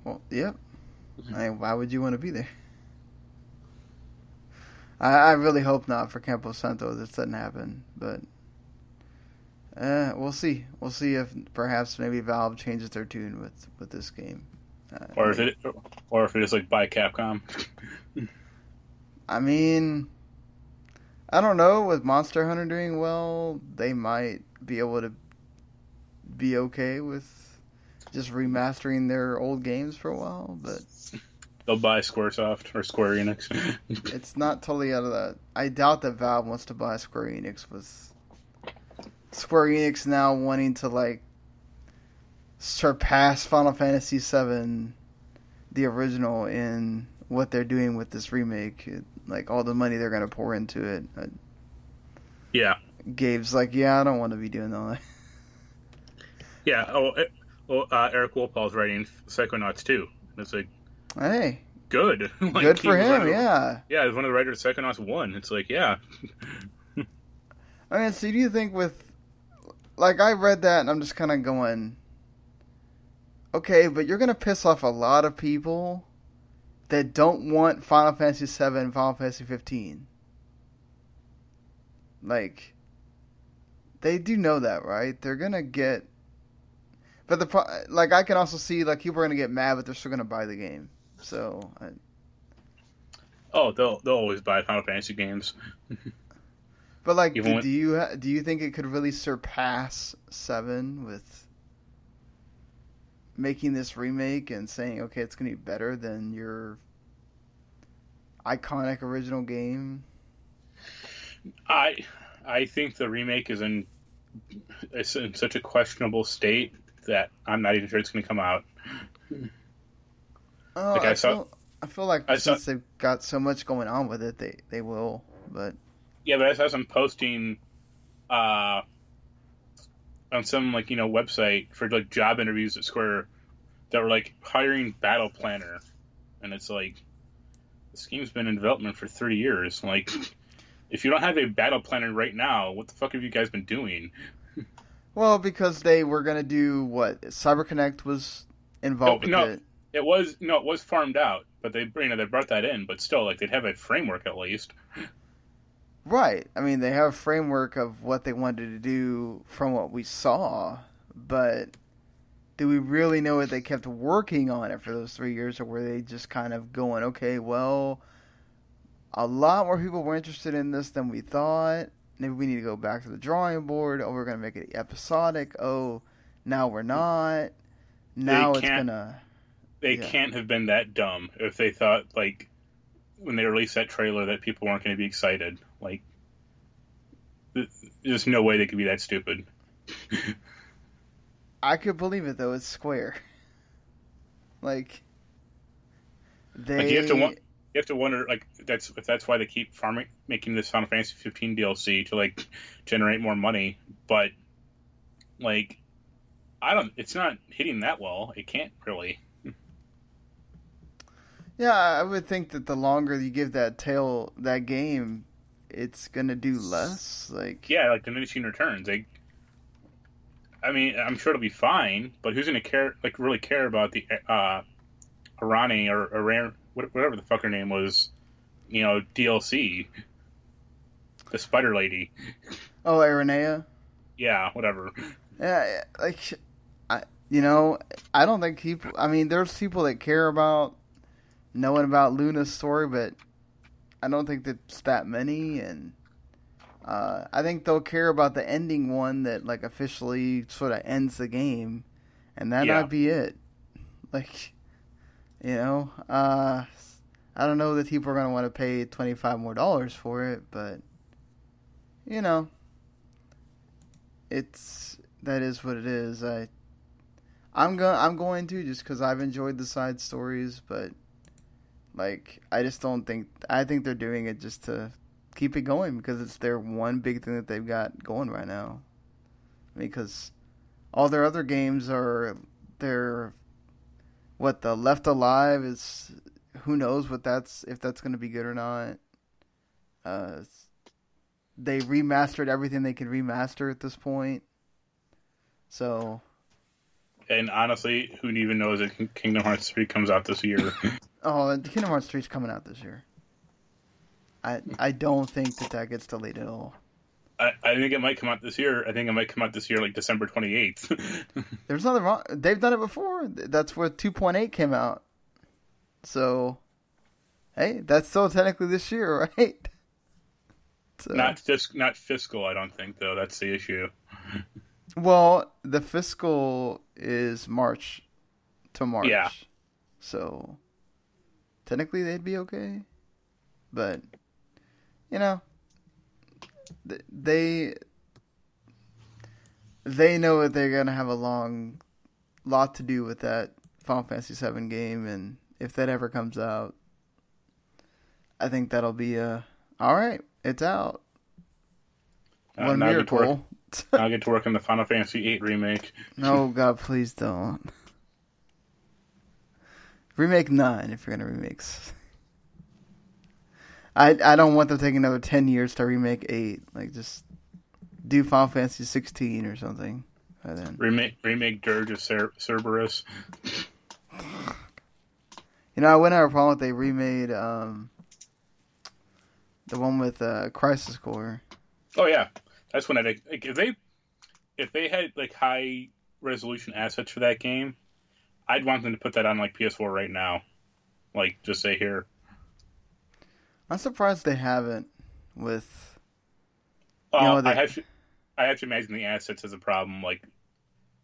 Well, yep. I mean, why would you want to be there? I, I really hope not for Campo Santo this doesn't happen, but uh, we'll see. We'll see if perhaps maybe Valve changes their tune with with this game, uh, or if it or if it is like buy Capcom. I mean, I don't know. With Monster Hunter doing well, they might be able to be okay with just remastering their old games for a while, but they'll buy SquareSoft or Square Enix. it's not totally out of that. I doubt that Valve wants to buy Square Enix with Square Enix now wanting to like surpass Final Fantasy VII, the original, in what they're doing with this remake. It, like all the money they're gonna pour into it. Uh, yeah. Gabe's like, yeah, I don't want to be doing all that. Yeah. Oh, well, uh, Erik Wolpaw's writing Psychonauts too. It's like, hey, good, like, good for him. Yeah, yeah. He's one of the writers of Psychonauts one. It's like, yeah. I mean, so do you think with, like, I read that and I'm just kind of going, okay, but you're gonna piss off a lot of people that don't want Final Fantasy VII Final Fantasy 15. Like, they do know that, right? They're gonna get but the like, I can also see like people are gonna get mad, but they're still gonna buy the game. So. I... Oh, they'll they'll always buy Final Fantasy games. but like, do, do you do you think it could really surpass seven with making this remake and saying, okay, it's gonna be better than your iconic original game? I I think the remake is in it's in such a questionable state that I'm not even sure it's going to come out. Oh, like I, I saw, feel, I feel like I since saw, they've got so much going on with it, they they will. But yeah, but I saw some posting uh, on some like you know website for like job interviews at Square that were like hiring battle planner, and it's like the scheme's been in development for 30 years. Like, if you don't have a battle planner right now, what the fuck have you guys been doing? Well, because they were gonna do what CyberConnect was involved no, with no, it. It was no, it was farmed out, but they you know they brought that in, but still like they'd have a framework at least. Right. I mean, they have a framework of what they wanted to do from what we saw, but do we really know what they kept working on it for those three years, or were they just kind of going, okay, well, a lot more people were interested in this than we thought maybe we need to go back to the drawing board. Oh, we're gonna make it episodic. Oh, now we're not. Now it's gonna. They yeah. can't have been that dumb if they thought like when they released that trailer that people weren't going to be excited. Like, there's no way they could be that stupid. I could believe it though. It's Square. Like they. Like you have to you have to wonder like that's if that's why they keep farming making this Final Fantasy 15 DLC to like generate more money, but like I don't it's not hitting that well. It can't really. Yeah, I would think that the longer you give that tail that game, it's gonna do less. Like yeah, like diminishing returns. Like, I mean, I'm sure it'll be fine, but who's gonna care? Like, really care about the uh, Arani or Aran whatever the fuck her name was, you know, DLC. The Spider Lady. Oh, Aranea. Yeah, whatever. Yeah, like, I, you know, I don't think people. I mean, there's people that care about knowing about Luna's story, but I don't think that's that many. And Uh, I think they'll care about the ending one that like officially sort of ends the game, and that Yeah. might be it. Like, you know, uh, I don't know that people are gonna want to pay twenty five more dollars for it, but you know, it's that is what it is. I I'm going I'm going to just because I've enjoyed the side stories, but like I just don't think I think they're doing it just to keep it going because it's their one big thing that they've got going right now. Because all their other games are they're what the Left Alive is. Who knows what that's if that's going to be good or not. Uh, they remastered everything they could remaster at this point. So And honestly, who even knows if Kingdom Hearts 3 comes out this year? Oh, the Kingdom Hearts 3 is coming out this year. I I don't think that that gets delayed at all. I, I think it might come out this year. I think it might come out this year, like December 28th. There's nothing wrong. They've done it before. That's where 2.8 came out. So, hey, that's still technically this year, right? So, not just not fiscal, I don't think though. That's the issue. well, the fiscal is March to March. Yeah. So, technically they'd be okay. But, you know, they they know that they're gonna have a long lot to do with that Final Fantasy VII game, and if that ever comes out, I think that'll be a all right. It's out. Uh, One now I get to work- miracle. now I get to work on the Final Fantasy VIII remake. No, God, please don't. Remake nine if you're gonna remix. I I don't want them taking another ten years to remake eight. Like just do Final Fantasy sixteen or something. By then, Remake remake Dirge of Cer- Cerberus. you know, I wouldn't have a problem if they remade um the one with uh, Crisis Core. Oh yeah, that's when I like, if they if they had like high resolution assets for that game, I'd want them to put that on like PS4 right now. Like just say here. I'm surprised they haven't with. Uh, You know, I have to I have to imagine the assets as a problem. Like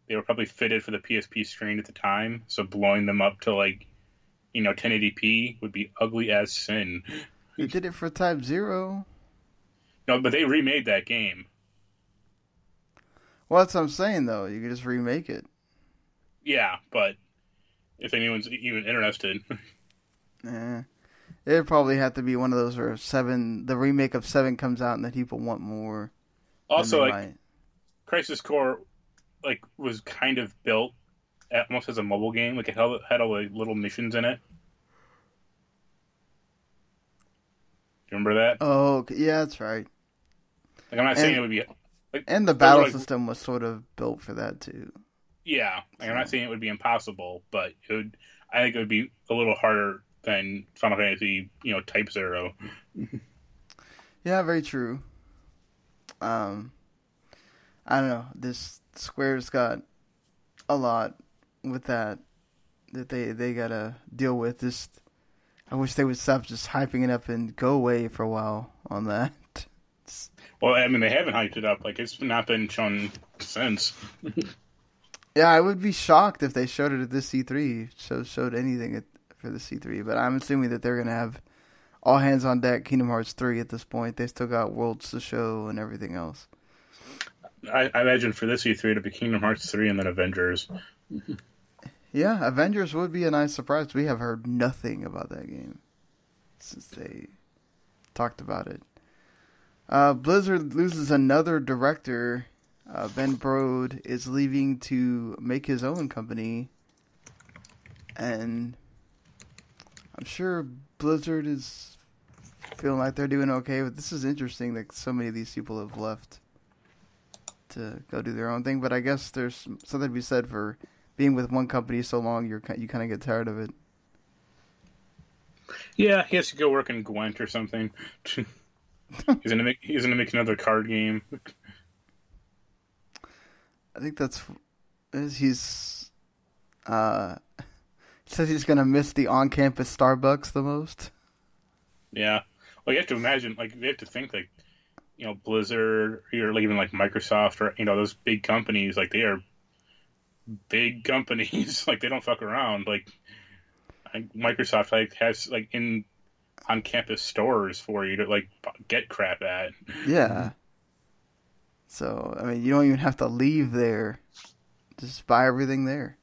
they were probably fitted for the PSP screen at the time, so blowing them up to like you know 1080p would be ugly as sin. They did it for Type Zero. No, but they remade that game. Well, that's what I'm saying though. You could just remake it. Yeah, but if anyone's even interested, Eh. It'd probably have to be one of those where seven, the remake of seven comes out and then people want more. also like might. Crisis Core, like was kind of built almost as a mobile game. Like it had, had all the little missions in it. You remember that? Oh, yeah, that's right. Like I'm not saying it would be. Like, And the battle like, system was sort of built for that too. Yeah, like, I'm not saying it would be impossible, but it would. I think it would be a little harder than Final Fantasy, you know, Type Zero. Yeah, very true. Um, I don't know. This Square's got a lot with that that they they gotta deal with. Just, I wish they would stop just hyping it up and go away for a while on that. Well, I mean, they haven't hyped it up. Like it's not been shown since. Yeah, I would be shocked if they showed it at this E3. Showed showed anything at, for the E3, but I'm assuming that they're gonna have all hands on deck. Kingdom Hearts 3 at this point. They still got Worlds to show and everything else. I, I imagine for this E3 to be Kingdom Hearts three and then Avengers. Yeah, Avengers would be a nice surprise. We have heard nothing about that game since they talked about it. Uh, Blizzard loses another director. Uh, ben Brode is leaving to make his own company, and I'm sure Blizzard is feeling like they're doing okay. But this is interesting that so many of these people have left to go do their own thing. But I guess there's something to be said for being with one company so long. You're you kind of get tired of it. Yeah, he has to go work in Gwent or something. he's gonna make he's gonna make another card game. I think that's is he's uh says he's gonna miss the on-campus Starbucks the most. Yeah. Well, you have to imagine, like, you have to think, like, you know Blizzard or even like Microsoft or you know those big companies like they are big companies like they don't fuck around like Microsoft like has like in on campus stores for you to like get crap at. Yeah. So I mean, you don't even have to leave there; just buy everything there.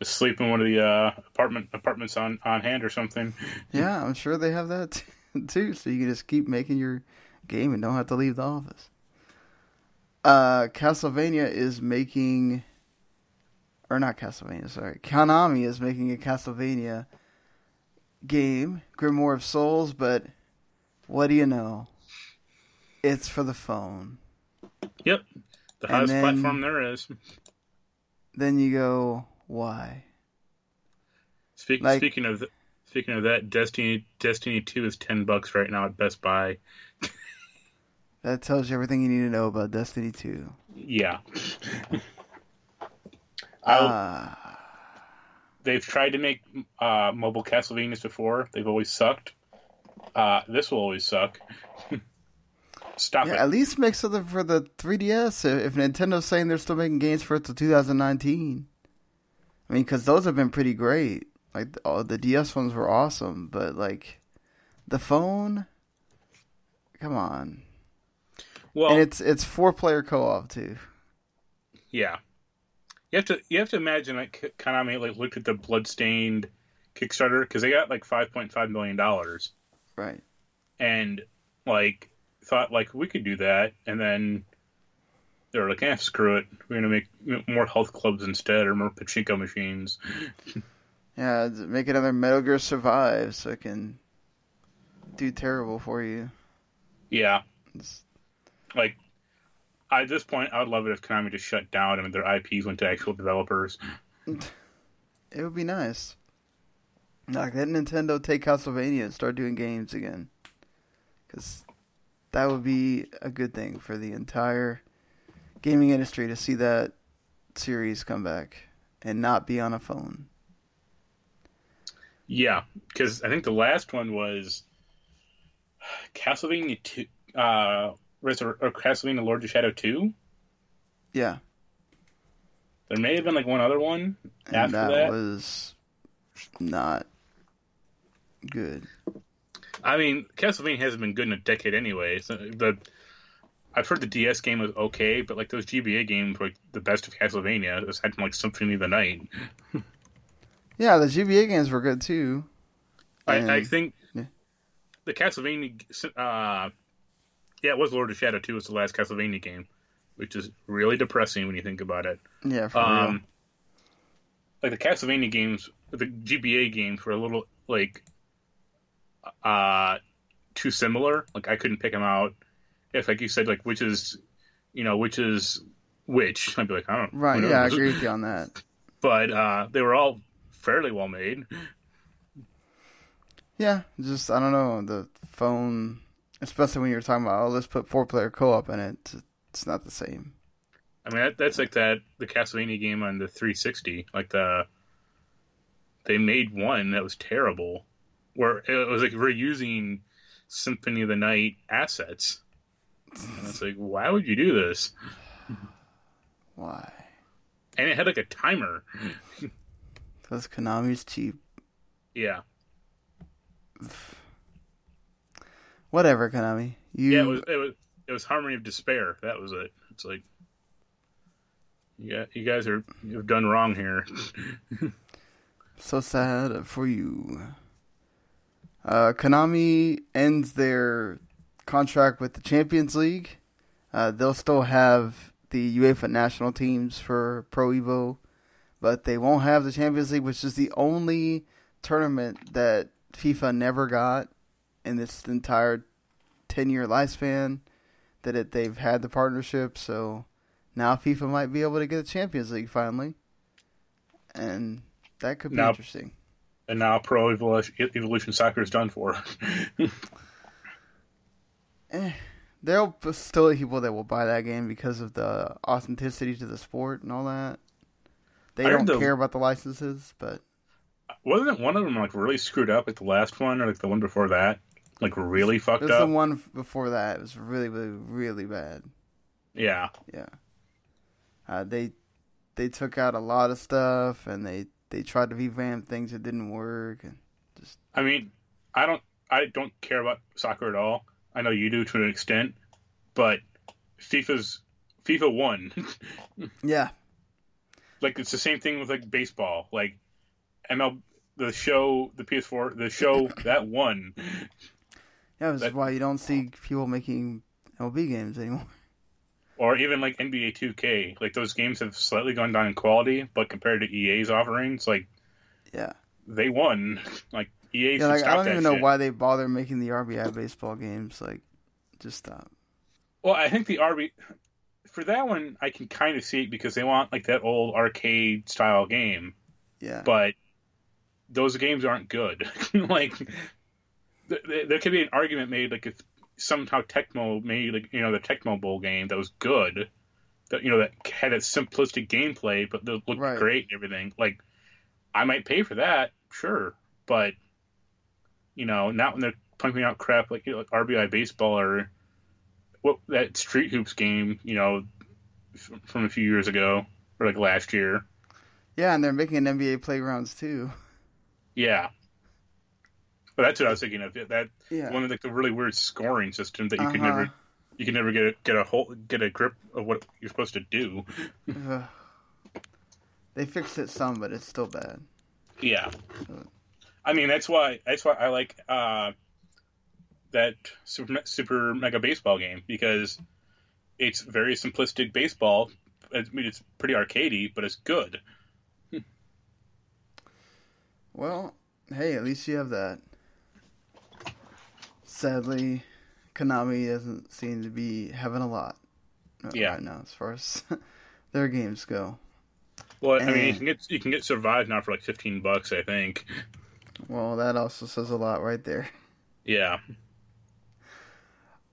Just sleep in one of the uh, apartment apartments on on hand or something. Yeah, I'm sure they have that too. So you can just keep making your game and don't have to leave the office. Uh, Castlevania is making or not Castlevania, sorry. Konami is making a Castlevania game, Grimoire of Souls, but what do you know? It's for the phone. Yep. The highest then, platform there is. Then you go, why? Speak, like, speaking of speaking of that, Destiny Destiny Two is ten bucks right now at Best Buy. that tells you everything you need to know about Destiny Two. Yeah. Uh, they've tried to make uh, mobile Castlevanias before. They've always sucked. Uh, this will always suck. Stop yeah, it. At least make something for the 3DS. If Nintendo's saying they're still making games for it till 2019. I mean, because those have been pretty great. Like, oh, the DS ones were awesome, but like, the phone, come on. Well, and it's it's four player co op too. Yeah, you have to you have to imagine like Konami like looked at the Bloodstained Kickstarter because they got like five point five million dollars, right? And like thought like we could do that, and then they were like, "eh, screw it, we're gonna make more health clubs instead or more pachinko machines." yeah, make another Metal Gear Survive so it can do terrible for you. Yeah, it's... like at this point, I would love it if Konami just shut down and their IPs went to actual developers. It would be nice. Like let Nintendo take Castlevania and start doing games again, because that would be a good thing for the entire gaming industry to see that series come back and not be on a phone. Yeah, because I think the last one was Castlevania two. Uh, Resur- or Castlevania Lord of Shadow 2. Yeah. There may have been like one other one and after that, that was not good. I mean, Castlevania hasn't been good in a decade anyway. So the I've heard the DS game was okay, but like those GBA games were like, the best of Castlevania, aside from like Symphony of the Night. yeah, the GBA games were good too. And... I, I, think yeah. the Castlevania uh, yeah, it was Lord of Shadow 2 was the last Castlevania game, which is really depressing when you think about it. Yeah, for um, real. Like the Castlevania games, the GBA games were a little like uh too similar. Like I couldn't pick them out. If like you said, like which is, you know, which is which, I'd be like, I don't. Right. Yeah, I agree with you on that. But uh, they were all fairly well made. Yeah, just I don't know the phone especially when you're talking about oh let's put four player co op in it. It's not the same. I mean that, that's like that the Castlevania game on the 360. Like the they made one that was terrible, where it was like we're using Symphony of the Night assets. And it's like, why would you do this? Why? And it had like a timer. Because Konami's cheap. Yeah. Whatever, Konami. You... Yeah, it was, it was it was Harmony of Despair. That was it. It's like yeah, you guys are you've done wrong here. so sad for you. Uh, Konami ends their contract with the Champions League. Uh, they'll still have the UEFA national teams for Pro Evo, but they won't have the Champions League, which is the only tournament that FIFA never got in this entire 10 year lifespan that it, they've had the partnership. So now FIFA might be able to get the Champions League finally. And that could be now, interesting. And now Pro Evolution, Evolution Soccer is done for. eh, there'll still be people that will buy that game because of the authenticity to the sport and all that. They I don't the, care about the licenses, but wasn't one of them like really screwed up, like the last one or like the one before that? like really fucked up. the one before that. It was really, really, really bad. Yeah. Yeah. Uh, they they took out a lot of stuff, and they they tried to revamp things that didn't work, and just I mean, I don't I don't care about soccer at all. I know you do to an extent, but FIFA's FIFA won. yeah. Like it's the same thing with like baseball. Like ML the show the PS4 the show that won. Yeah, that's why you don't see people making MLB games anymore. Or even like NBA 2K. Like those games have slightly gone down in quality, but compared to EA's offerings, like Yeah. they won. Like EA Yeah, like I don't even know shit. why they bother making the RBI baseball games. Like, just stop. Well, I think the RB for that one I can kind of see it because they want like that old arcade style game. Yeah. But those games aren't good. like th- th- there could be an argument made like if somehow Tecmo made like you know the Tecmo Bowl game that was good, that you know that had a simplistic gameplay but that looked Right. great and everything. Like I might pay for that, sure, but you know not when they're pumping out crap like, you know, like RBI baseball or what that Street Hoops game, you know, f- from a few years ago or like last year. Yeah, and they're making an NBA playgrounds too. Yeah. But that's what I was thinking of. That Yeah. one of like the really weird scoring system that you could Uh-huh. never you could never get a, get a whole get a grip of what you're supposed to do. They fixed it some, but it's still bad. Yeah. I mean that's why that's why I like uh that super super mega baseball game because it's very simplistic baseball. I mean it's pretty arcadey, but it's good. Well, hey, at least you have that. Sadly, Konami doesn't seem to be having a lot uh, Yeah. right now as far as their games go. Well, I mean you can get you can get Survive now for like fifteen bucks, I think. Well, that also says a lot right there. Yeah.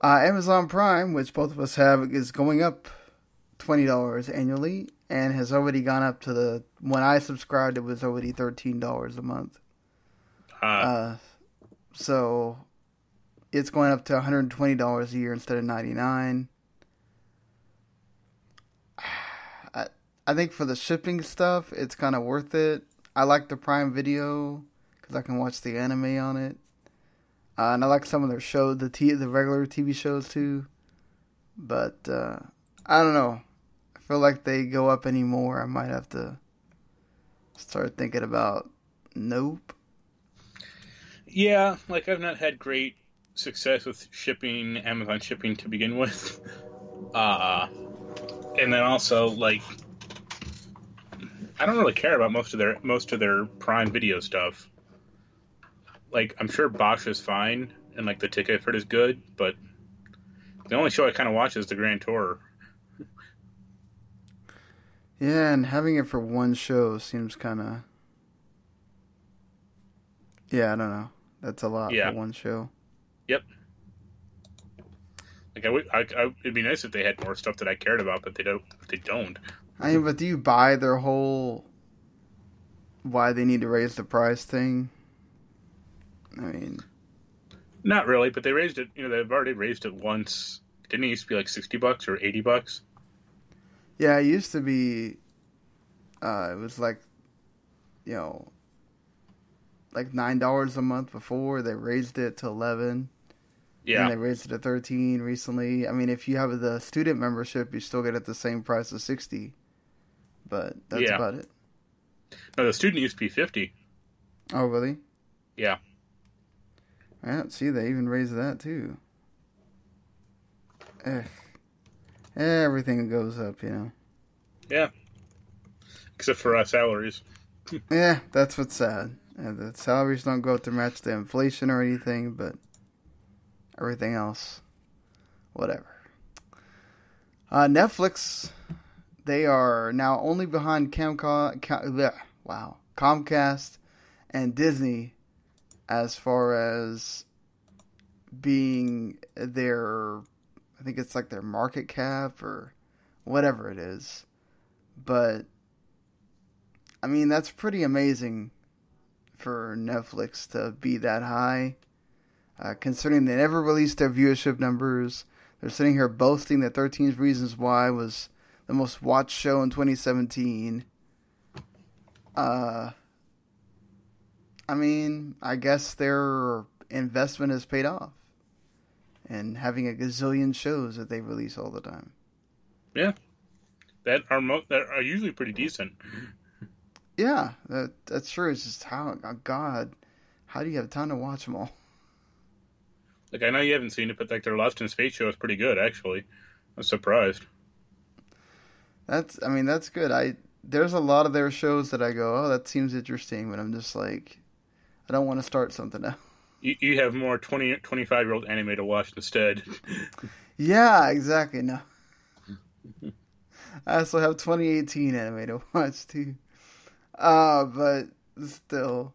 Uh, Amazon Prime, which both of us have, is going up twenty dollars annually, and has already gone up to the when I subscribed, it was already thirteen dollars a month. Uh, so it's going up to one hundred and twenty dollars a year instead of ninety nine. I I think for the shipping stuff, it's kind of worth it. I like the Prime Video because I can watch the anime on it. Uh, and I like some of their shows, the t- the regular TV shows too. But uh, I don't know. I feel like they go up anymore. I might have to start thinking about nope. Yeah, like I've not had great success with shipping Amazon shipping to begin with. Uh and then also like I don't really care about most of their most of their Prime Video stuff. Like I'm sure Bosch is fine and like the ticket I've heard is good, but the only show I kind of watch is the Grand Tour. Yeah, and having it for one show seems kind of. Yeah, I don't know. That's a lot Yeah. for one show. Yep. Like I would, I, I, it'd be nice if they had more stuff that I cared about, but they don't. They don't. I mean, but do you buy their whole why they need to raise the price thing? I mean, Not really, but they raised it. You know, they've already raised it once. Didn't it used to be like sixty bucks or eighty bucks? yeah, it used to be. Uh, it was like, you know, like nine dollars a month before. They raised it to eleven. Yeah. And they raised it to thirteen recently. I mean, if you have the student membership, you still get it the same price as sixty. But that's Yeah. about it. No, the student used to be fifty. Oh, really? Yeah. I don't see they even raised that too. Ugh. Everything goes up, you know. Yeah. Except for our salaries. Yeah, that's what's sad. Uh, the salaries don't go up to match the inflation or anything, but everything else, whatever. Uh, Netflix, they are now only behind Camco- Ca- bleh, wow, Comcast and Disney as far as being their, I think it's like their market cap or whatever it is. But I mean, that's pretty amazing for Netflix to be that high. Uh, considering they never released their viewership numbers, they're sitting here boasting that 13 Reasons Why was the most watched show in 2017. Uh, I mean, I guess their investment has paid off. And having a gazillion shows that they release all the time. Yeah, that are mo- that are usually pretty decent. Yeah, that that's true. It's just how oh God, how do you have time to watch them all? Like I know you haven't seen it, but like their Lost in Space show is pretty good actually. I'm surprised. That's I mean that's good. I there's a lot of their shows that I go, oh, that seems interesting, but I'm just like, I don't want to start something else. You, you have more 20, 25 year old anime to watch instead. yeah, exactly. No. I also have 2018 anime to watch too. Uh, but still,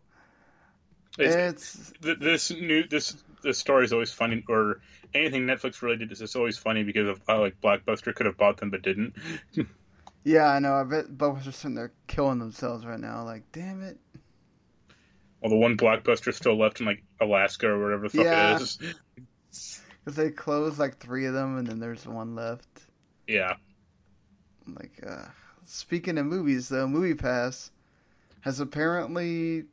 it's, it's this new this this story is always funny, or anything Netflix related is just always funny because of how like Blockbuster could have bought them but didn't. yeah, I know. I bet Blockbuster's sitting there killing themselves right now. Like, damn it. Well, the one Blockbuster still left in like Alaska or whatever the fuck yeah. it is. Because they closed like three of them, and then there's one left. Yeah. Like, uh, speaking of movies, though, MoviePass has apparently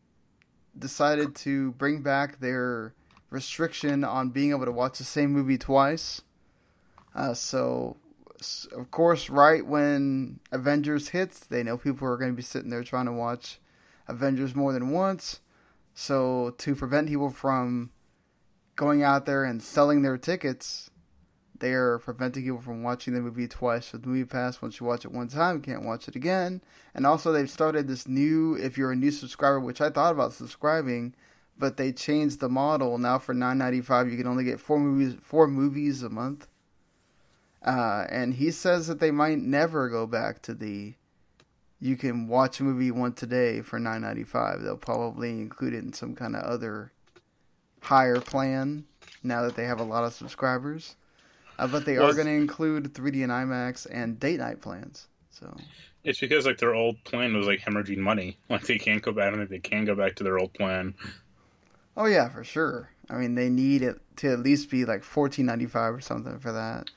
decided to bring back their restriction on being able to watch the same movie twice. Uh, so, of course, right when Avengers hits, they know people are going to be sitting there trying to watch Avengers more than once. So, to prevent people from going out there and selling their tickets, they are preventing people from watching the movie twice with MoviePass. Once you watch it one time, you can't watch it again. And also, they've started this new, if you're a new subscriber, which I thought about subscribing, but they changed the model. Now for nine ninety five, you can only get four movies, four movies a month. Uh, and he says that they might never go back to the you can watch a movie once a day for nine ninety five. They'll probably include it in some kind of other higher plan now that they have a lot of subscribers. Uh, but they well, are going to include 3D and IMAX and date night plans. So it's because like their old plan was like hemorrhaging money. Like they can't go back. I don't think they can go back to their old plan. Oh yeah, for sure. I mean, they need it to at least be like fourteen ninety five or something for that.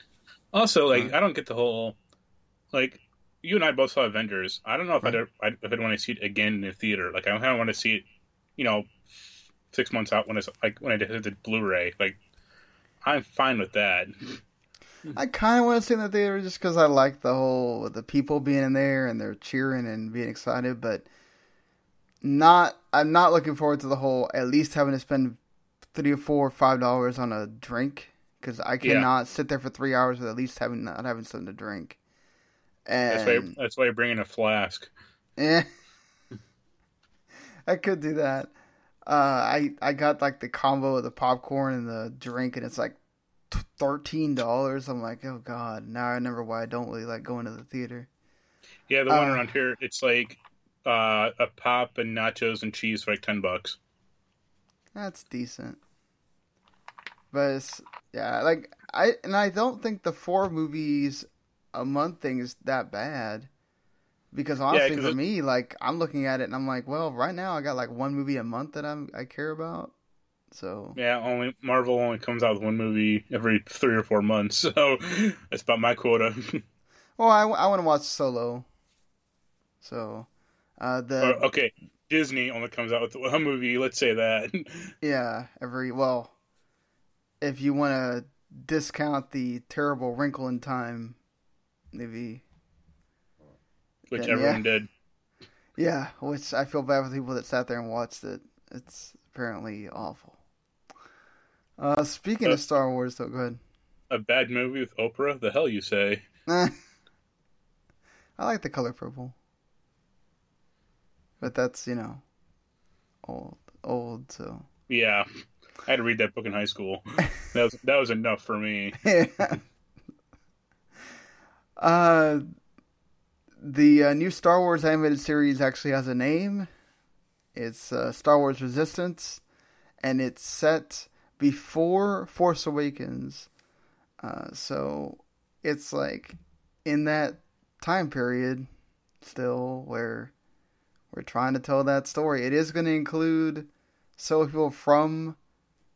Also, like I don't get the whole like you and I both saw Avengers. I don't know if right. I'd, I'd if I'd want to see it again in the theater. Like I kind of want to see it, you know, six months out when it's like when I did the Blu-ray. Like I'm fine with that. I kind of want to see it in the theater just because I like the whole the people being in there and they're cheering and being excited, but not. I'm not looking forward to the whole at least having to spend three or four or five dollars on a drink because I cannot yeah. sit there for three hours with at least having not having something to drink. And that's why that's why you're bringing a flask. Yeah, I could do that. Uh, I I got like the combo of the popcorn and the drink, and it's like thirteen dollars. I'm like, oh god! Now I remember why I don't really like going to the theater. Yeah, the one uh, around here, it's like uh, a pop and nachos and cheese for like ten bucks. That's decent, but it's, yeah, like I and I don't think the four movies a month thing is that bad. Because honestly, yeah, for me, like I'm looking at it and I'm like, well, right now I got like one movie a month that I'm I care about. So yeah, only Marvel only comes out with one movie every three or four months, so that's about my quota. well, I, I want to watch Solo. So uh, the uh, okay, Disney only comes out with one movie. Let's say that. yeah, every well, if you want to discount the terrible Wrinkle in Time movie, which then, everyone yeah. did. Yeah, which I feel bad for people that sat there and watched it. It's apparently awful. Uh, speaking uh, of Star Wars, though, go ahead. A bad movie with Oprah? The hell you say? I like the color purple. But that's, you know, old, old, so. Yeah. I had to read that book in high school. that was that was enough for me. yeah. Uh, the uh, new Star Wars animated series actually has a name. It's uh, Star Wars Resistance, and it's set before Force Awakens. Uh, so it's like in that time period still where we're trying to tell that story. It is going to include some people from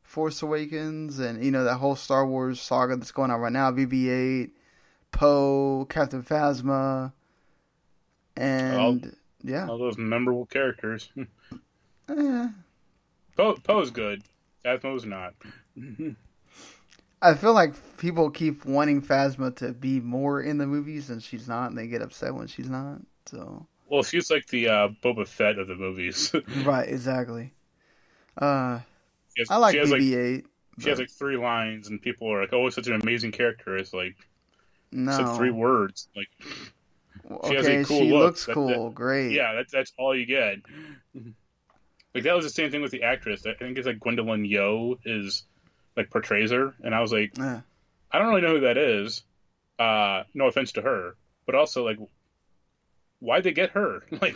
Force Awakens, and you know that whole Star Wars saga that's going on right now. BB-8, Poe, Captain Phasma, and All- yeah, All those memorable characters. Eh, Poe Poe's good. Phasma's not. I feel like people keep wanting Phasma to be more in the movies, and she's not, and they get upset when she's not. So Well, she's like the uh, Boba Fett of the movies. right, exactly. Uh, has- I like she has, BB-8. She has like three lines, and people are like, "Oh, it's such an amazing character." It's like No. said three words. Like she has okay, a cool she look. looks That- cool, that- great. Yeah, that's that's all you get. Like that was the same thing with the actress. I think it's like Gwendolyn Yo is like portrays her, and I was like, Yeah. I don't really know who that is. Uh, no offense to her, but also like, why'd they get her? Like,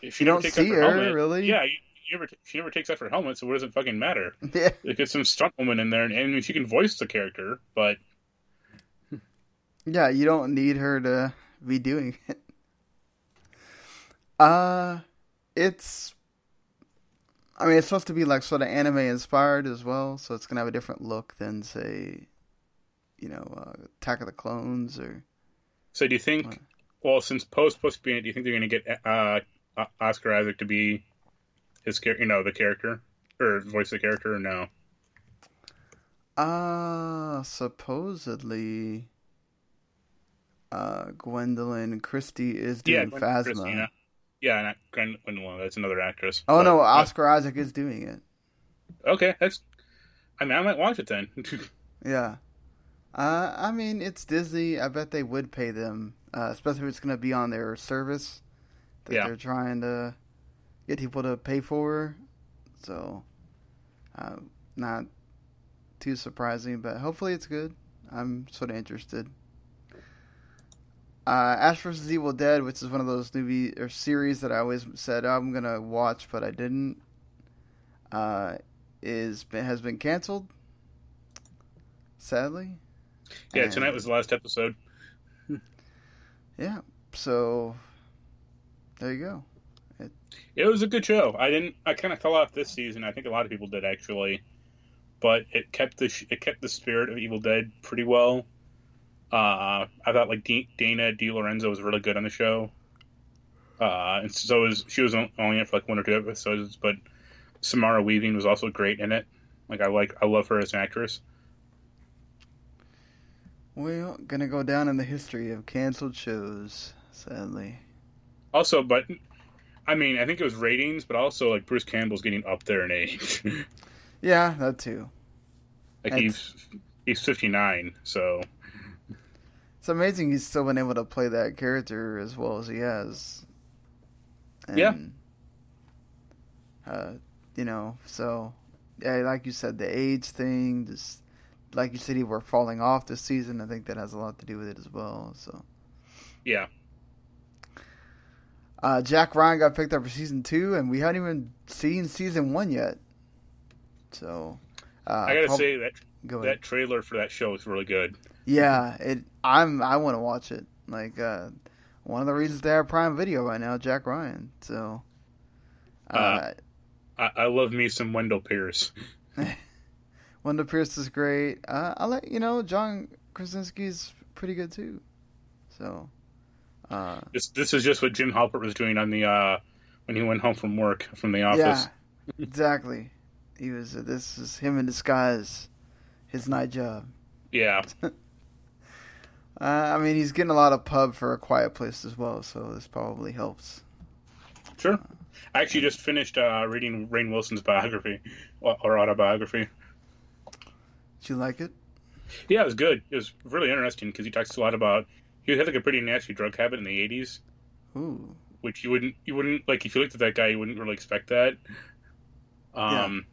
if she You don't see her, helmet, really? Yeah, you, never, she never takes off her helmet, so what does it fucking matter? Yeah. They get some stunt woman in there, and, and she can voice the character, but Yeah, you don't need her to be doing it. Uh, it's. I mean, it's supposed to be like sort of anime inspired as well, so it's gonna have a different look than say, you know, uh, Attack of the Clones or. So do you think? Well, since Poe's supposed to be it, do you think they're going to get uh, Oscar Isaac to be his character? You know, the character or voice the character? Or no? Uh, supposedly. Uh, Gwendoline Christie is doing Gwen Phasma. Christina. Yeah, not Gwendolyn, that's another actress. Oh But- no, but- Oscar Isaac is doing it. Okay, that's. I mean, I might watch it then. Yeah. Uh, I mean, it's Disney. I bet they would pay them, uh, especially if it's going to be on their service that Yeah. they're trying to get people to pay for. So, uh, not too surprising, but hopefully it's good. I'm sort of interested. Uh, Ash vs. Evil Dead, which is one of those movie or series that I always said I'm gonna watch, but I didn't. Uh, is has been canceled. Sadly. yeah, And- tonight was the last episode. Yeah. So there you go. It, It was a good show. I didn't. I kind of fell off this season. I think a lot of people did actually, but it kept the it kept the spirit of Evil Dead pretty well. Uh, I thought like D- Dana DeLorenzo was really good on the show. Uh, and so was she was only in for like one or two episodes, but Samara Weaving was also great in it. Like I like I love her as an actress. Well, gonna go down in the history of canceled shows. Sadly. Also, but I mean, I think it was ratings, but also like Bruce Campbell's getting up there in age. Yeah, that too. like he's he's fifty nine, so It's amazing he's still been able to play that character as well as he has. And, Yeah. Uh, you know, so yeah, like you said, the age thing, just like you said, he were falling off this season. I think that has a lot to do with it as well. So, yeah. uh, Jack Ryan got picked up for season two, and we haven't even seen season one yet. So, uh, I gotta prob- say that Go that trailer for that show is really good. Yeah, it. I'm. I want to watch it. Like uh, one of the reasons they have Prime Video right now, Jack Ryan. So, uh, Uh, I, I love me some Wendell Pierce. Wendell Pierce is great. Uh, I like you know John Krasinski's pretty good too. So, uh, This this is just what Jim Halpert was doing on the uh, when he went home from work from the office. yeah, exactly. He was. this is him in disguise. His night job. Yeah. Uh, I mean, he's getting a lot of pub for a quiet place as well, so this probably helps. Sure. I actually just finished uh, reading Rainn Wilson's biography or autobiography. Did you like it? Yeah, it was good. It was really interesting because he talks a lot about he had like a pretty nasty drug habit in the eighties, Ooh. which you wouldn't you wouldn't like if you looked at that guy you wouldn't really expect that. Um,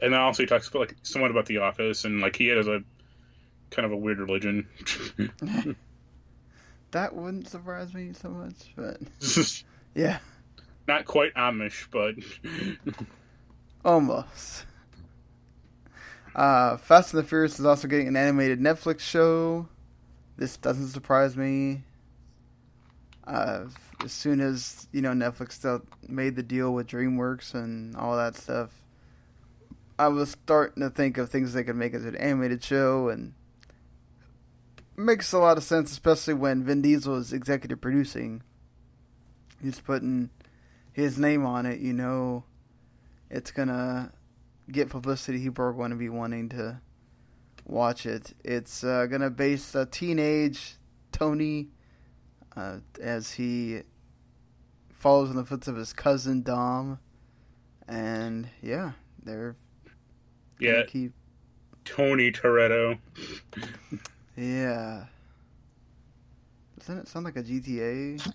and then also he talks about like somewhat about the office and like he has a kind of a weird religion. That wouldn't surprise me so much, but yeah, Not quite Amish, but almost. Uh, Fast and the Furious is also getting an animated Netflix show. This doesn't surprise me. Uh, as soon as you know Netflix made the deal with DreamWorks and all that stuff, I was starting to think of things they could make as an animated show, and makes a lot of sense, especially when Vin Diesel is executive producing. He's putting his name on it, you know, it's gonna get publicity. People are going to be wanting to watch it. It's uh, gonna base a teenage Tony uh, as he follows in the footsteps of his cousin Dom, and yeah, they're Yeah. keep Tony Toretto. yeah. Doesn't it sound like a GTA?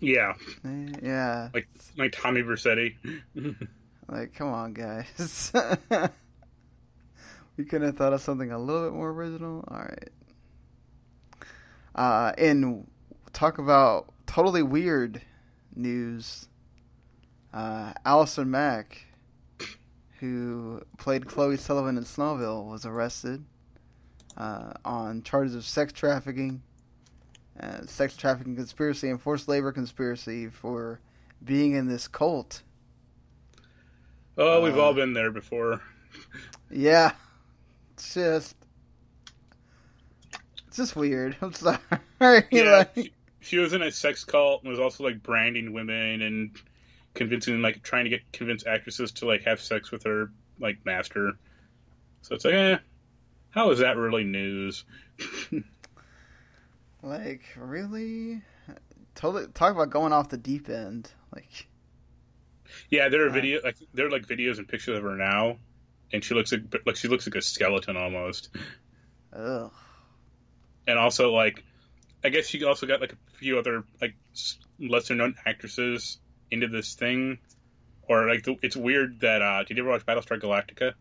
Yeah. Eh, Yeah. Like like Tommy Vercetti. Like, come on, guys. we couldn't have thought of something a little bit more original. All right. Uh, and talk about totally weird news. Uh, Allison Mack, who played Chloe Sullivan in Smallville, was arrested uh, on charges of sex trafficking, uh, sex trafficking conspiracy, and forced labor conspiracy for being in this cult. Oh, we've Uh, all been there before. Yeah, it's just, it's just weird. I'm sorry. Yeah, Like, she, she was in a sex cult and was also like branding women and convincing like trying to get convince actresses to like have sex with her like master. So it's like, eh, how is that really news? like really, totally. Talk about going off the deep end. Like, Yeah, there are video like there are like videos and pictures of her now, and she looks like like she looks like a skeleton almost. ugh. And also like, I guess she also got like a few other like lesser known actresses into this thing, or like the, it's weird that uh did you ever watch Battlestar Galactica?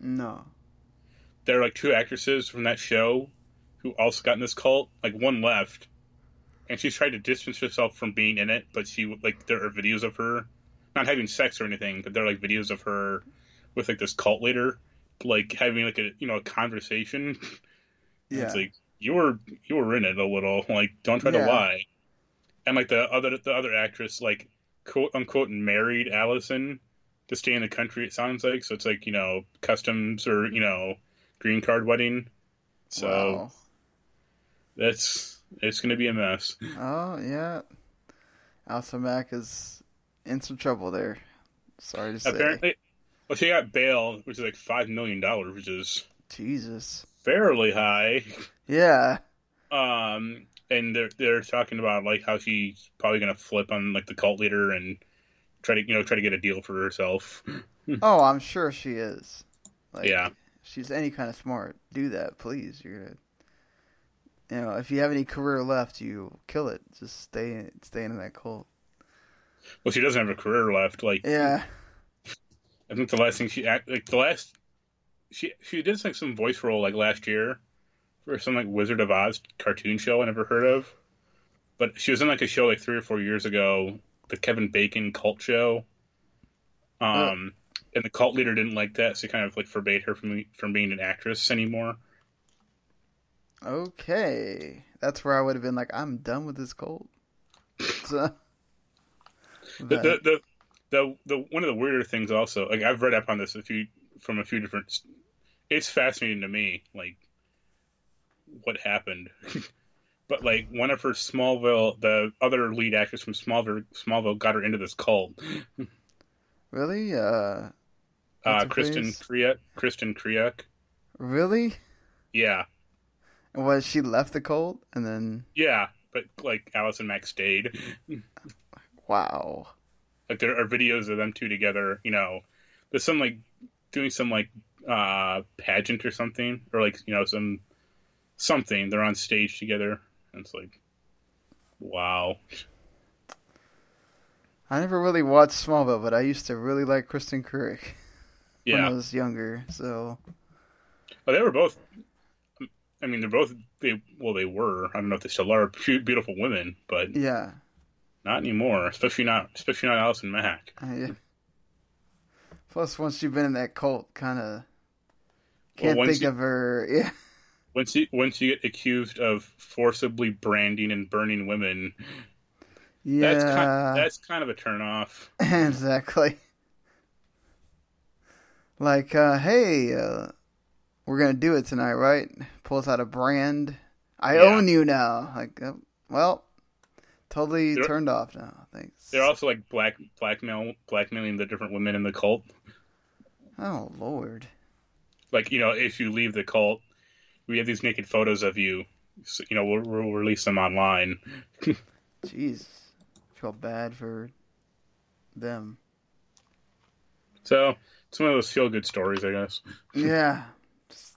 No. there are like two actresses from that show who also got in this cult. Like one left, and she's tried to distance herself from being in it, but she like there are videos of her not having sex or anything, but there are like videos of her with like this cult leader, like having like a you know a conversation. And It's Yeah. like you were you were in it a little. Like don't try to lie. And like the other the other actress like quote unquote married Allison to stay in the country. It sounds like so. It's like you know customs or you know green card wedding. So Wow. that's it's gonna be a mess. Oh yeah. Allison Mack is in some trouble there. Sorry to say. Apparently, well, she got bail, which is like five million dollars, which is Jesus. fairly high. Yeah. Um, and they're they're talking about like how she's probably gonna flip on like the cult leader and try to you know try to get a deal for herself. oh, I'm sure she is. Like, Yeah. she's any kind of smart. Do that, please. You're gonna. You know, if you have any career left, you kill it. Just stay stay in that cult. Well, she doesn't have a career left. Like, Yeah. I think the last thing she act like the last she she did like some voice role like last year for some like Wizard of Oz cartoon show I never heard of. But she was in like a show like three or four years ago, the Kevin Bacon cult show. Um and the cult leader didn't like that, so he kind of like forbade her from from being an actress anymore. Okay, that's where I would have been like, I'm done with this cult. So, The, the, the the the one of the weirder things also like I've read up on this a few from a few different. It's fascinating to me, like what happened. but like one of her Smallville, the other lead actress from Smallville, Smallville got her into this cult. really, uh, Uh, Kristen? Kriak, Kristen Kriak. really, Yeah, was she left the cult and then? yeah, but like Allison Mack stayed. Wow. like there are videos of them two together you know. There's some like doing some like uh pageant or something or like you know some something. They're on stage together and it's like wow. I never really watched Smallville, but I used to really like Kristen Krick when I was younger. So. But they were both i mean they're both they well they were. I don't know if they still are. Beautiful women but yeah, not anymore especially not especially not allison mack I, plus once you've been in that cult, kind of can't once think you- of her. Yeah, once you once you get accused of forcibly branding and burning women that's yeah, kind, that's kind of a turn off exactly. Like, uh, hey, uh, we're gonna do it tonight, right? Pulls out a brand. I Yeah. own you now. Like, uh, well, totally They're- turned off now. Thanks. They're also like black blackmail blackmailing the different women in the cult. Oh Lord. Like you know, if you leave the cult, we have these naked photos of you. So, you know, we'll, we'll release them online. Jeez. Feel bad for them. So it's one of those feel good stories, I guess. Yeah. Just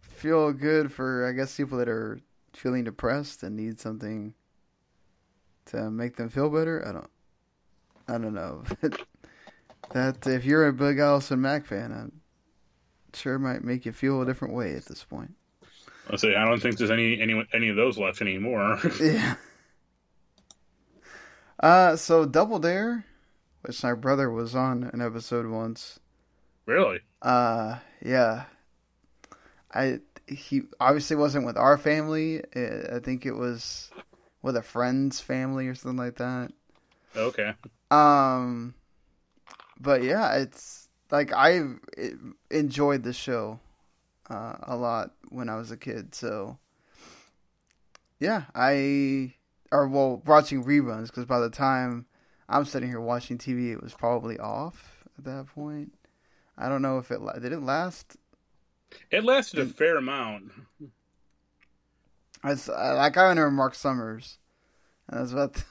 feel good for I guess people that are feeling depressed and need something to make them feel better. I don't I don't know. that if you're a big Allison Mack fan, I'm sure might make you feel a different way at this point. I say I don't think there's any any any of those left anymore. Yeah. Uh so Double Dare, which my brother was on an episode once. really? Uh, yeah. I he obviously wasn't with our family. I think it was with a friend's family or something like that. Okay. Um, but yeah, it's like I enjoyed the show uh, a lot when I was a kid. So yeah, I or well watching reruns because by the time I'm sitting here watching TV, it was probably off at that point. I don't know if it did it last. It lasted a fair amount. I I- like I remember Marc Summers. And that's about.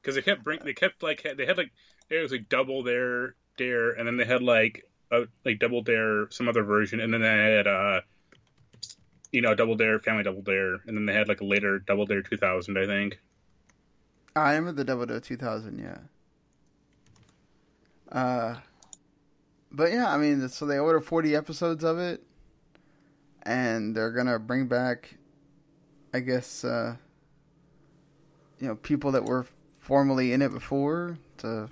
because they kept bring they kept like they had like it was like double dare dare and then they had like a like double dare some other version and then they had uh you know double dare family double dare and then they had like a later double dare 2000 i think I remember the Double Dare 2000, yeah. Uh, but yeah, I mean, so they ordered 40 episodes of it, and they're gonna bring back, I guess, uh, you know, people that were formerly in it before to,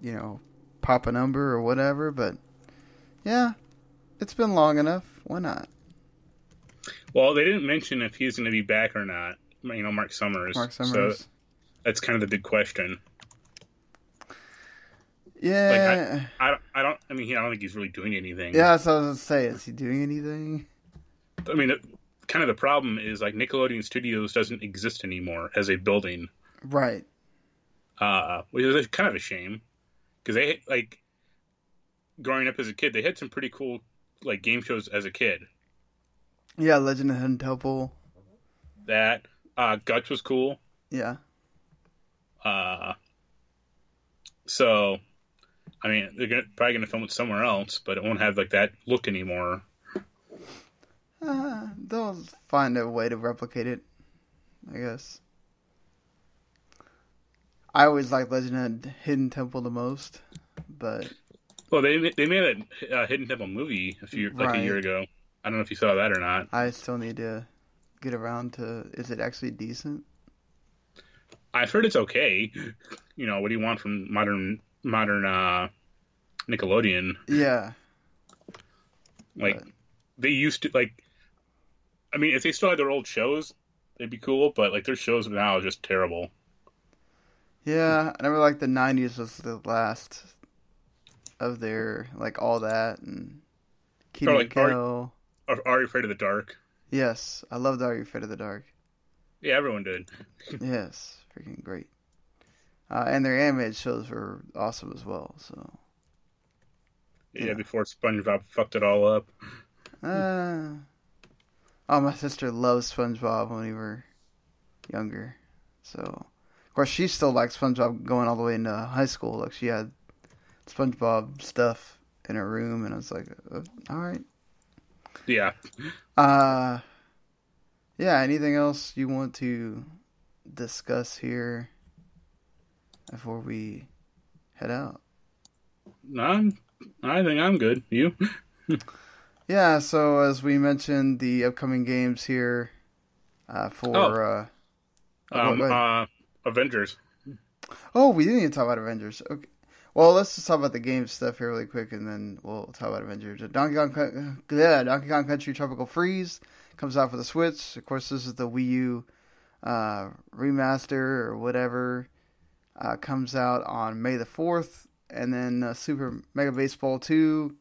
you know, pop a number or whatever. But yeah, it's been long enough. Why not? well they didn't mention if he's going to be back or not you know marc summers Marc Summers. so that's kind of the big question Yeah, like I, I don't i don't i mean i don't think he's really doing anything yeah. That's what I was gonna say. Is he doing anything? i mean kind of the problem is like nickelodeon studios doesn't exist anymore as a building Right. uh, which is kind of a shame because they like growing up as a kid, they had some pretty cool like game shows as a kid. Yeah, Legend of Hidden Temple. That uh, Guts was cool. Yeah. Uh, so, I mean, they're gonna, probably going to film it somewhere else, but it won't have like that look anymore. Uh, they'll find a way to replicate it, I guess. I always liked Legend of Hidden Temple the most, but Well, they they made a uh, Hidden Temple movie a few like Right. a year ago. I don't know if you saw that or not. I still need to get around to. Is it actually decent? I've heard it's okay. You know, what do you want from modern modern uh, Nickelodeon? Yeah. Like they used to like. I mean, if they still had their old shows, they'd be cool. But like their shows now are just terrible. Yeah, I never like the '90s was the last of their like all that and Kenan like Are, Kel. are, are you afraid of the dark? Yes, I loved Are You Afraid of the Dark. Yeah, everyone did. yes, freaking great. Uh, and their animated shows were awesome as well. So, Yeah, before SpongeBob fucked it all up. uh, oh, my sister loved SpongeBob when we were younger. So, of course, she still likes SpongeBob going all the way into high school. Like she had SpongeBob stuff in her room, and I was like, uh, all right. Yeah. Uh, yeah. Anything else you want to discuss here before we head out? I'm, I think I'm good. You? Yeah. So as we mentioned, the upcoming games here uh, for Oh. uh, um, uh, Avengers. oh, we didn't even talk about Avengers. Okay. Well, let's just talk about the game stuff here really quick, and then we'll talk about Avengers. Donkey Kong, yeah, Donkey Kong Country Tropical Freeze comes out for the Switch. Of course, this is the Wii U uh, remaster or whatever. Uh, comes out on May the fourth, and then uh, Super Mega Baseball 2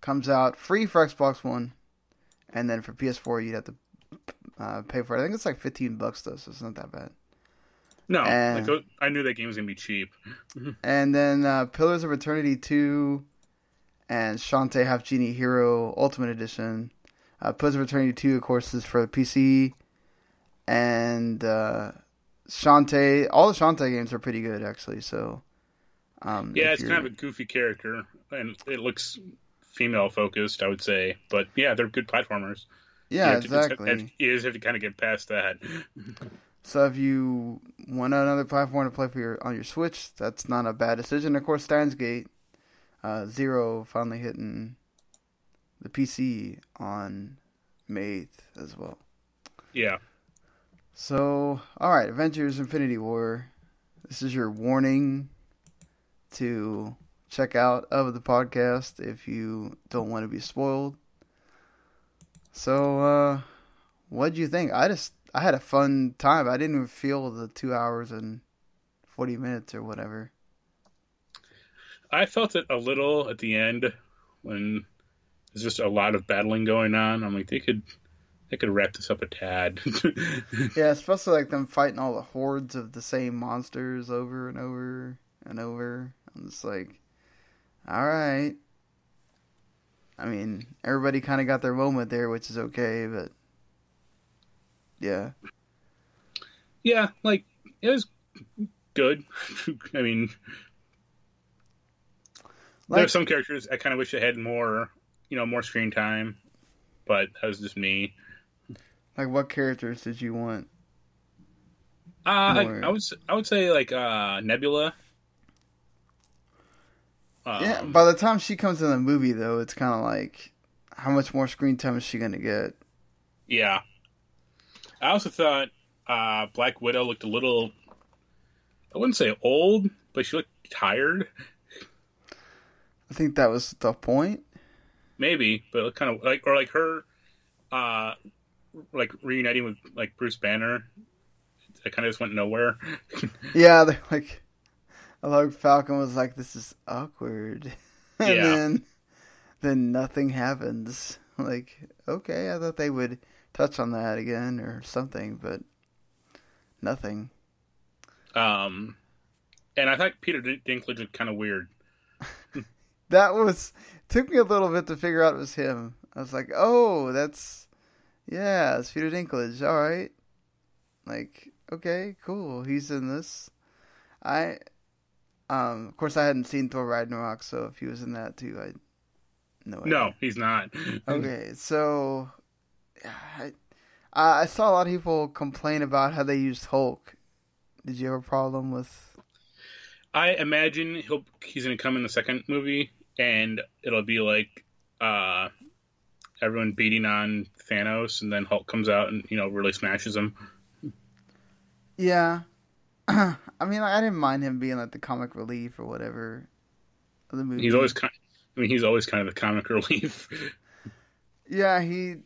comes out free for Xbox One, and then for PS4 you'd have to uh, pay for it. I think it's like 15 bucks though, so it's not that bad. No, And- like, I knew that game was gonna be cheap. And then uh, Pillars of Eternity 2 and Shantae Half Genie Hero Ultimate Edition. Uh, Pillars of Eternity 2, of course, is for the PC. And uh, Shantae, all the Shantae games are pretty good, actually. So, um, yeah, it's you're- kind of a goofy character, and it looks female focused, I would say. But yeah, they're good platformers. Yeah, You have to- exactly. you just have to kind of get past that. So if you want another platform to play for your on your Switch, that's not a bad decision. Of course, Steins Gate uh, Zero finally hitting the PC on May 8th as well. Yeah. So, all right, Avengers Infinity War. This is your warning to check out of the podcast if you don't want to be spoiled. So, uh, what do you think? I just I had a fun time. I didn't even feel the two hours and forty minutes or whatever. I felt it a little at the end when there's just a lot of battling going on. I'm like, they could they could wrap this up a tad. Yeah, especially like them fighting all the hordes of the same monsters over and over and over. I'm just like, all right. I mean, everybody kind of got their moment there, which is okay, but yeah. yeah, like it was good. I mean, there are some characters I kind of wish they had more, you know, more screen time, but that was just me. Like, what characters did you want? Uh, I, I would I would say like uh, Nebula. Um, yeah, by the time she comes in the movie, though, it's kind of like, how much more screen time is she going to get? Yeah. I also thought uh, Black Widow looked a little. I wouldn't say old, but she looked tired. I think that was the point. Maybe, but it kind of like or like her, uh, like reuniting with like Bruce Banner. It kind of just went nowhere. Yeah, they're like, I like Falcon was like, "This is awkward," and Yeah. then then nothing happens. Like, okay, I thought they would touch on that again or something, but nothing. Um, and I thought Peter Dinklage looked kind of weird. That was took me a little bit to figure out it was him. I was like, "Oh, that's yeah, it's Peter Dinklage. All right, like okay, cool. He's in this." I, um, of course, I hadn't seen Thor Ragnarok, so if he was in that too, I no. idea. No, he's not. Okay, so I, I saw a lot of people complain about how they used Hulk. Did you have a problem with? I imagine he'll he's gonna come in the second movie, and it'll be like uh, everyone beating on Thanos, and then Hulk comes out and you know really smashes him. Yeah, I mean, I didn't mind him being like the comic relief or whatever of the movie. He's always kind. I mean, he's always kind of the comic relief. Yeah, he.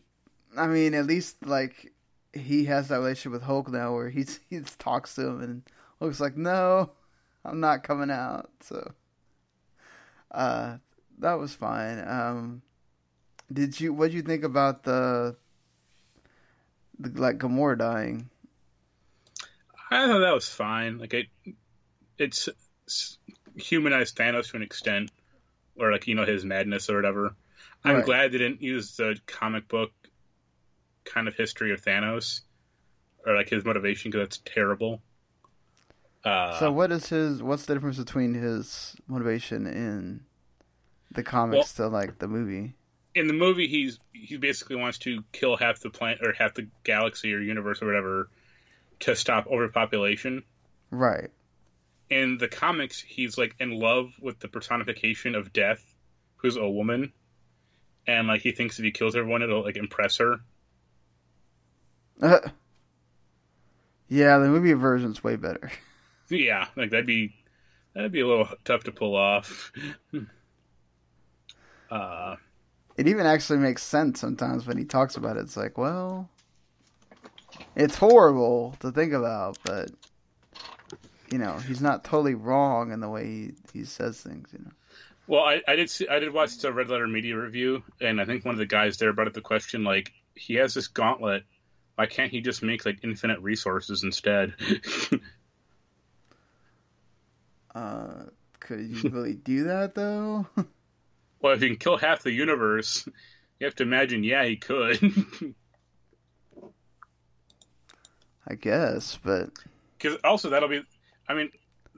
I mean, at least like he has that relationship with Hulk now, where he's he talks to him and Hulk's like, "No, I'm not coming out." So, uh, that was fine. Um, did you? What did you think about the, the like Gamora dying? I thought that was fine. Like it, it's, it's humanized Thanos to an extent, or like you know his madness or whatever. I'm Right. glad they didn't use the comic book kind of history of Thanos, or like his motivation because that's terrible. Uh, so, what is his? What's the difference between his motivation in the comics to like the movie? in the movie, he's he basically wants to kill half the planet or half the galaxy or universe or whatever to stop overpopulation. Right. In the comics, he's like in love with the personification of death, who's a woman, and like he thinks if he kills everyone, it'll like impress her. Uh, yeah, the movie version's way better. Yeah, like that'd be that'd be a little tough to pull off. uh, It even actually makes sense sometimes when he talks about it. It's like, well, it's horrible to think about, but you know, he's not totally wrong in the way he, he says things. You know. Well, I, I did see, I did watch the Red Letter Media review, and I think one of the guys there brought up the question like, he has this gauntlet. Why can't he just make like infinite resources instead? uh, could you really do that though? well, if you can kill half the universe, you have to imagine. Yeah, he could. I guess, but because also that'll be. I mean,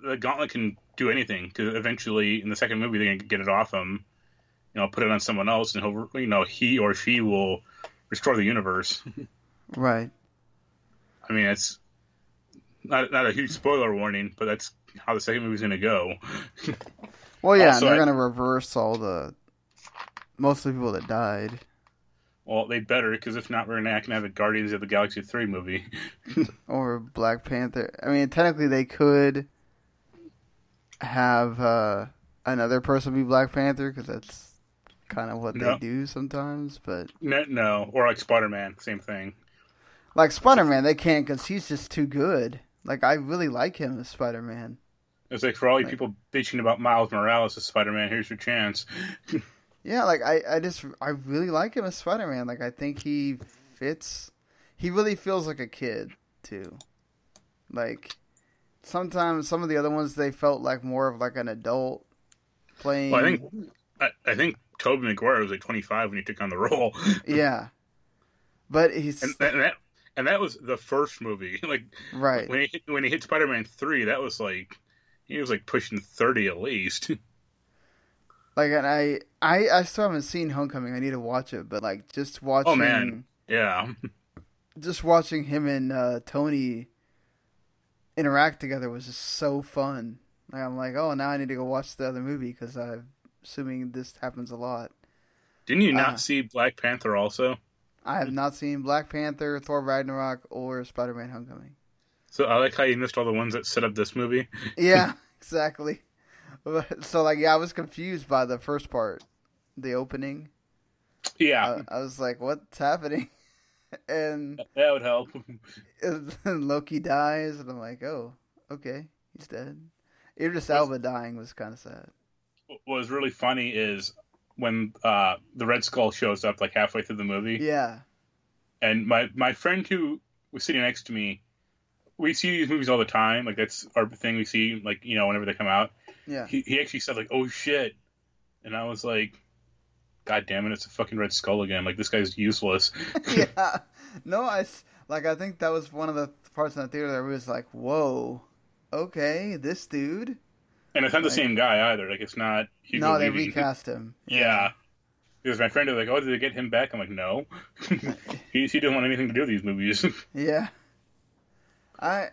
the gauntlet can do anything because eventually in the second movie they're gonna get it off him. You know, put it on someone else, and he'll, you know, he or she will restore the universe. right. I mean, it's not not a huge spoiler warning, but that's how the second movie's gonna go. well, yeah, also, they're I, gonna reverse all the most of the people that died. Well, they better because if not, we're not gonna have a Guardians of the Galaxy three movie or Black Panther. I mean, technically they could have uh, another person be Black Panther because that's kind of what no. they do sometimes. But no, no, or like Spider Man, same thing. Like Spider Man, they can't because he's just too good. Like I really like him as Spider Man. It's like for all you like, people bitching about Miles Morales as Spider Man, here's your chance. yeah, like I, I just I really like him as Spider Man. Like I think he fits. He really feels like a kid too. Like sometimes some of the other ones they felt like more of like an adult playing. Well, I think I, I think Tobey Maguire was like 25 when he took on the role. yeah, but he's and, and, that and that was the first movie. Like right when he hit, when he hit Spider Man three, that was like he was like pushing 30 at least. like and I I I still haven't seen Homecoming. I need to watch it, but like just watching. Oh man, yeah. Just watching him and uh, Tony interact together was just so fun. Like I'm like, oh, now I need to go watch the other movie because I'm assuming this happens a lot. Didn't you not uh, see Black Panther also? I have not seen Black Panther, Thor Ragnarok, or Spider Man Homecoming. So I like how you missed all the ones that set up this movie. yeah, exactly. So like, yeah, I was confused by the first part, the opening. Yeah, I, I was like, "What's happening?" and that would help. and Loki dies, and I'm like, "Oh, okay, he's dead." Idris Elba dying was kind of sad. What was really funny is when uh, the Red Skull shows up like halfway through the movie. Yeah. And my my friend who was sitting next to me, we see these movies all the time. Like that's our thing. We see like you know whenever they come out. Yeah. He he actually said like, "Oh shit," and I was like, "God damn it! It's a fucking Red Skull again. Like this guy's useless." yeah. No, I like. I think that was one of the parts in the theater that was like, "Whoa, okay, this dude." And it's not like, the same guy either. Like it's not. Hugo no, they Levy. recast him. Yeah. yeah. Because my friend was like, "Oh, did they get him back?" I'm like, "No, he he didn't want anything to do with these movies." yeah. I.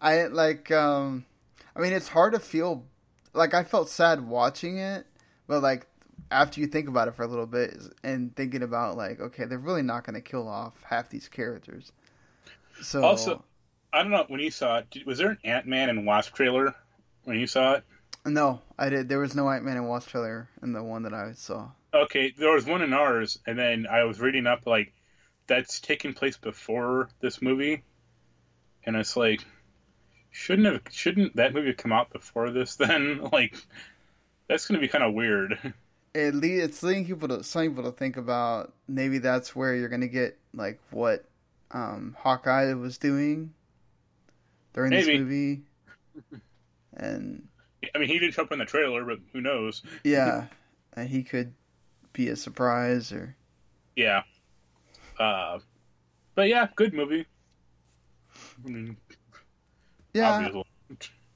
I like. um I mean, it's hard to feel. Like I felt sad watching it, but like after you think about it for a little bit and thinking about like, okay, they're really not going to kill off half these characters. So also, I don't know when you saw it. Was there an Ant Man and Wasp trailer when you saw it? No, I did. There was no Ant Man and Wasp trailer in the one that I saw. Okay, there was one in ours, and then I was reading up like that's taking place before this movie, and it's like shouldn't have shouldn't that movie come out before this? Then like that's going to be kind of weird. It lead, it's leading people to some people to think about maybe that's where you're going to get like what um, Hawkeye was doing during Maybe. this movie. And I mean, he didn't show up in the trailer, but who knows? Yeah, and he could be a surprise or. Yeah. Uh, but yeah, good movie. I mean, yeah.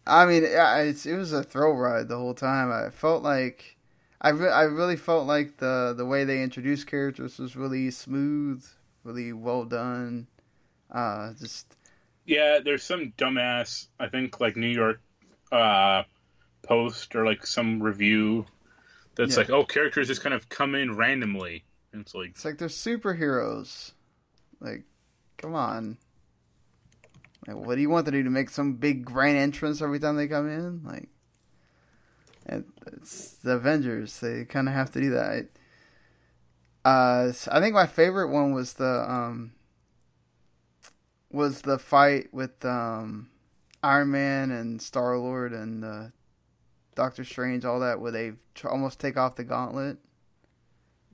I mean, it was a thrill ride the whole time. I felt like, I, re- I really felt like the the way they introduced characters was really smooth, really well done. Uh, just yeah, there's some dumbass, I think, like New York uh, Post or like some review that's yeah. like, oh, characters just kind of come in randomly. And it's like it's like they're superheroes. Like, come on. Like, what do you want to do to make some big grand entrance every time they come in? Like, it's the Avengers. They kind of have to do that. Uh, I think my favorite one was the um, was the fight with um, Iron Man and Star Lord and uh, Doctor Strange, all that, where they tr- almost take off the gauntlet.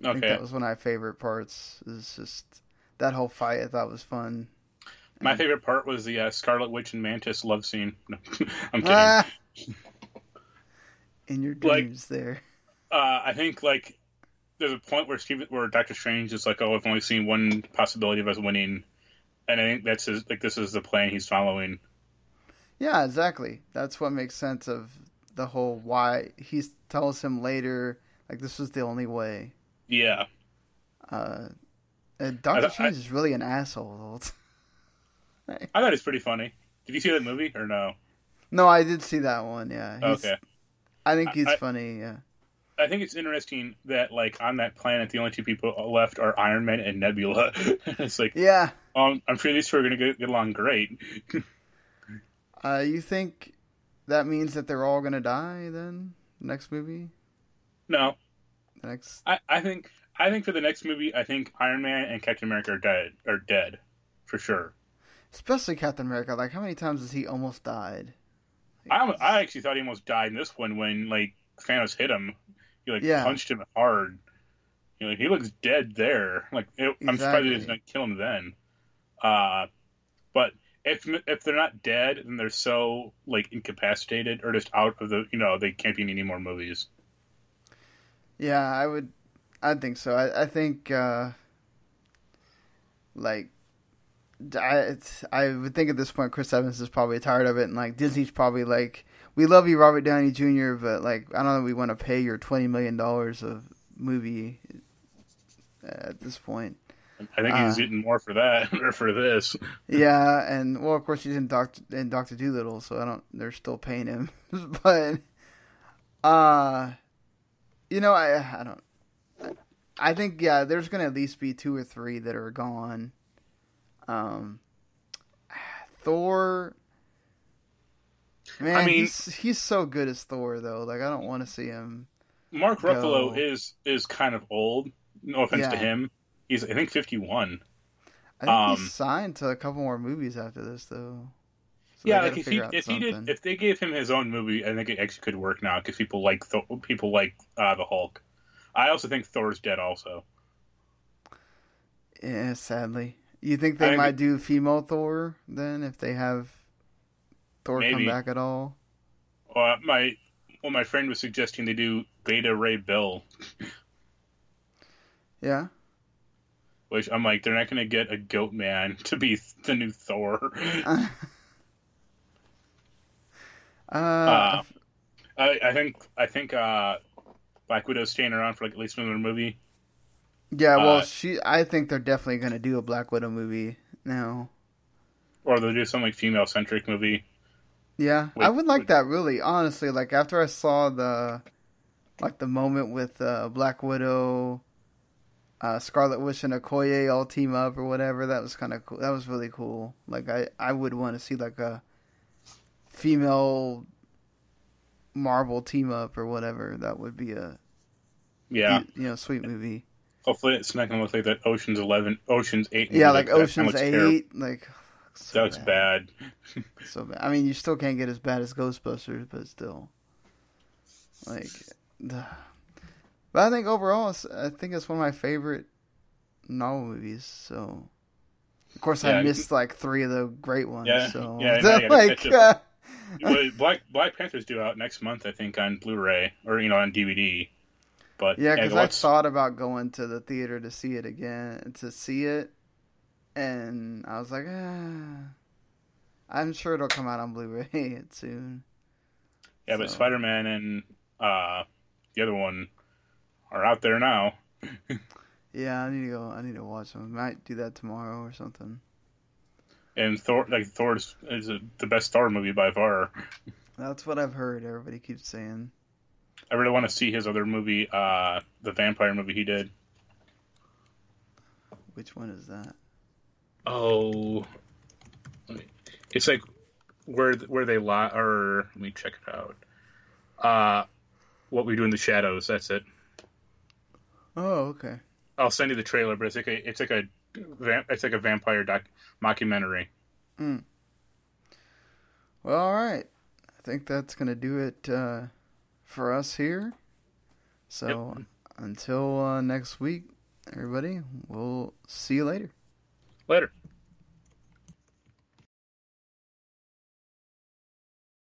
I think Okay. that was one of my favorite parts. Is just that whole fight. I thought was fun. My favorite part was the uh, Scarlet Witch and Mantis love scene. No, I'm kidding. Ah! In your Like- dreams, there. uh, I think like there's a point where Steve, where Doctor Strange is like, "Oh, I've only seen one possibility of us winning," and I think that's his like this is the plan he's following. Yeah, exactly. That's what makes sense of the whole why he tells him later like this was the only way. Yeah, Uh, I- Doctor I- Strange is really an asshole. I thought it's pretty funny. Did you see that movie or no? no, I did see that one. Yeah. He's- Okay. I think he's I- funny. Yeah. I think it's interesting that like on that planet the only two people left are Iron Man and Nebula. it's like Yeah. um, I'm sure these two are gonna get, get along great. Uh, you think that means that they're all gonna die then? Next movie. no, Next. I, I think I think for the next movie I think Iron Man and Captain America are dead are dead for sure. Especially Captain America. Like, how many times has he almost died? I I actually thought he almost died in this one when like Thanos hit him. He like Yeah. punched him hard. You know, he looks dead there. Like it, I'm surprised he didn't kill him then. Uh, but if if they're not dead, then they're so like incapacitated or just out of the you know they can't be in any more movies. Yeah, I would. I think so. I, I think, uh, like, I I would think at this point Chris Evans is probably tired of it, and like Disney's probably like, we love you, Robert Downey Jr., but like, I don't know, we want to pay your twenty million dollars of movie at this point. I think he's Uh, getting more for that or for this. Yeah, and well, of course he's in Doctor in Doctor Dolittle, so I don't. They're still paying him, but uh, you know, I I don't. I think yeah, there's gonna at least be two or three that are gone. Um, Thor. Man, I mean- he's he's so good as Thor though. Like I don't want to see him. Mark go. Ruffalo is is kind of old. No offense to him. He's I think 51. I think Um, he's signed to a couple more movies after this though. So yeah, like if he if he did if they gave him his own movie, I think it actually could work now because people like Thor, people like uh, the Hulk. I also think Thor's dead. Also, Yeah, sadly. You think they think might do female Thor then if they have Thor come back at all? uh, my well, my friend was suggesting they do Beta Ray Bill, Yeah. which I'm like, they're not going to get a goat man to be the new Thor. Uh, Uh, I, I think I think uh, Black Widow's staying around for like at least another movie. Yeah, well, uh, she. I think they're definitely going to do a Black Widow movie now. Or they'll do some like female centric movie. Yeah, Wait, I would like that really, honestly. Like after I saw the, like the moment with uh, Black Widow, uh, Scarlet Witch and Okoye all team up or whatever, that was kind of cool. That was really cool. Like I, I would want to see like a female Marvel team up or whatever. That would be a, Yeah. you know, sweet movie. Hopefully, it's not going to look like that Ocean's Eleven, Ocean's Eight. Yeah, like. That Ocean's looks terrible. Eight, like that looks bad. so bad. I mean, you still can't get as bad as Ghostbusters, but still, like, the... but I think overall, it's, I think it's one of my favorite Marvel movies. So, of course, I missed like three of the great ones. Yeah, so, yeah, so, like, uh, Black Black Panther's due out next month, I think, on Blu-ray or you know on DVD. But yeah, because I thought about going to the theater to see it again, to see it, and I was like, ah, I'm sure it'll come out on Blu-ray soon. yeah, but Spider-Man and uh, the other one are out there now. Yeah, I need to go. I need to watch them. I Might do that tomorrow or something. And Thor, like Thor's, is a, the best Thor movie by far. That's what I've heard. Everybody keeps saying. I really want to see his other movie, uh, the vampire movie he did. Which one is that? Oh, it's like where where they lie. Or let me check it out. Uh, what we do in the shadows. That's it. Oh, okay. I'll send you the trailer, but it's like a it's like a it's like a vampire doc mockumentary. Mm. Well, all right. I think that's going to do it uh, for us here. So yep. until uh, next week, everybody, we'll see you later. Later.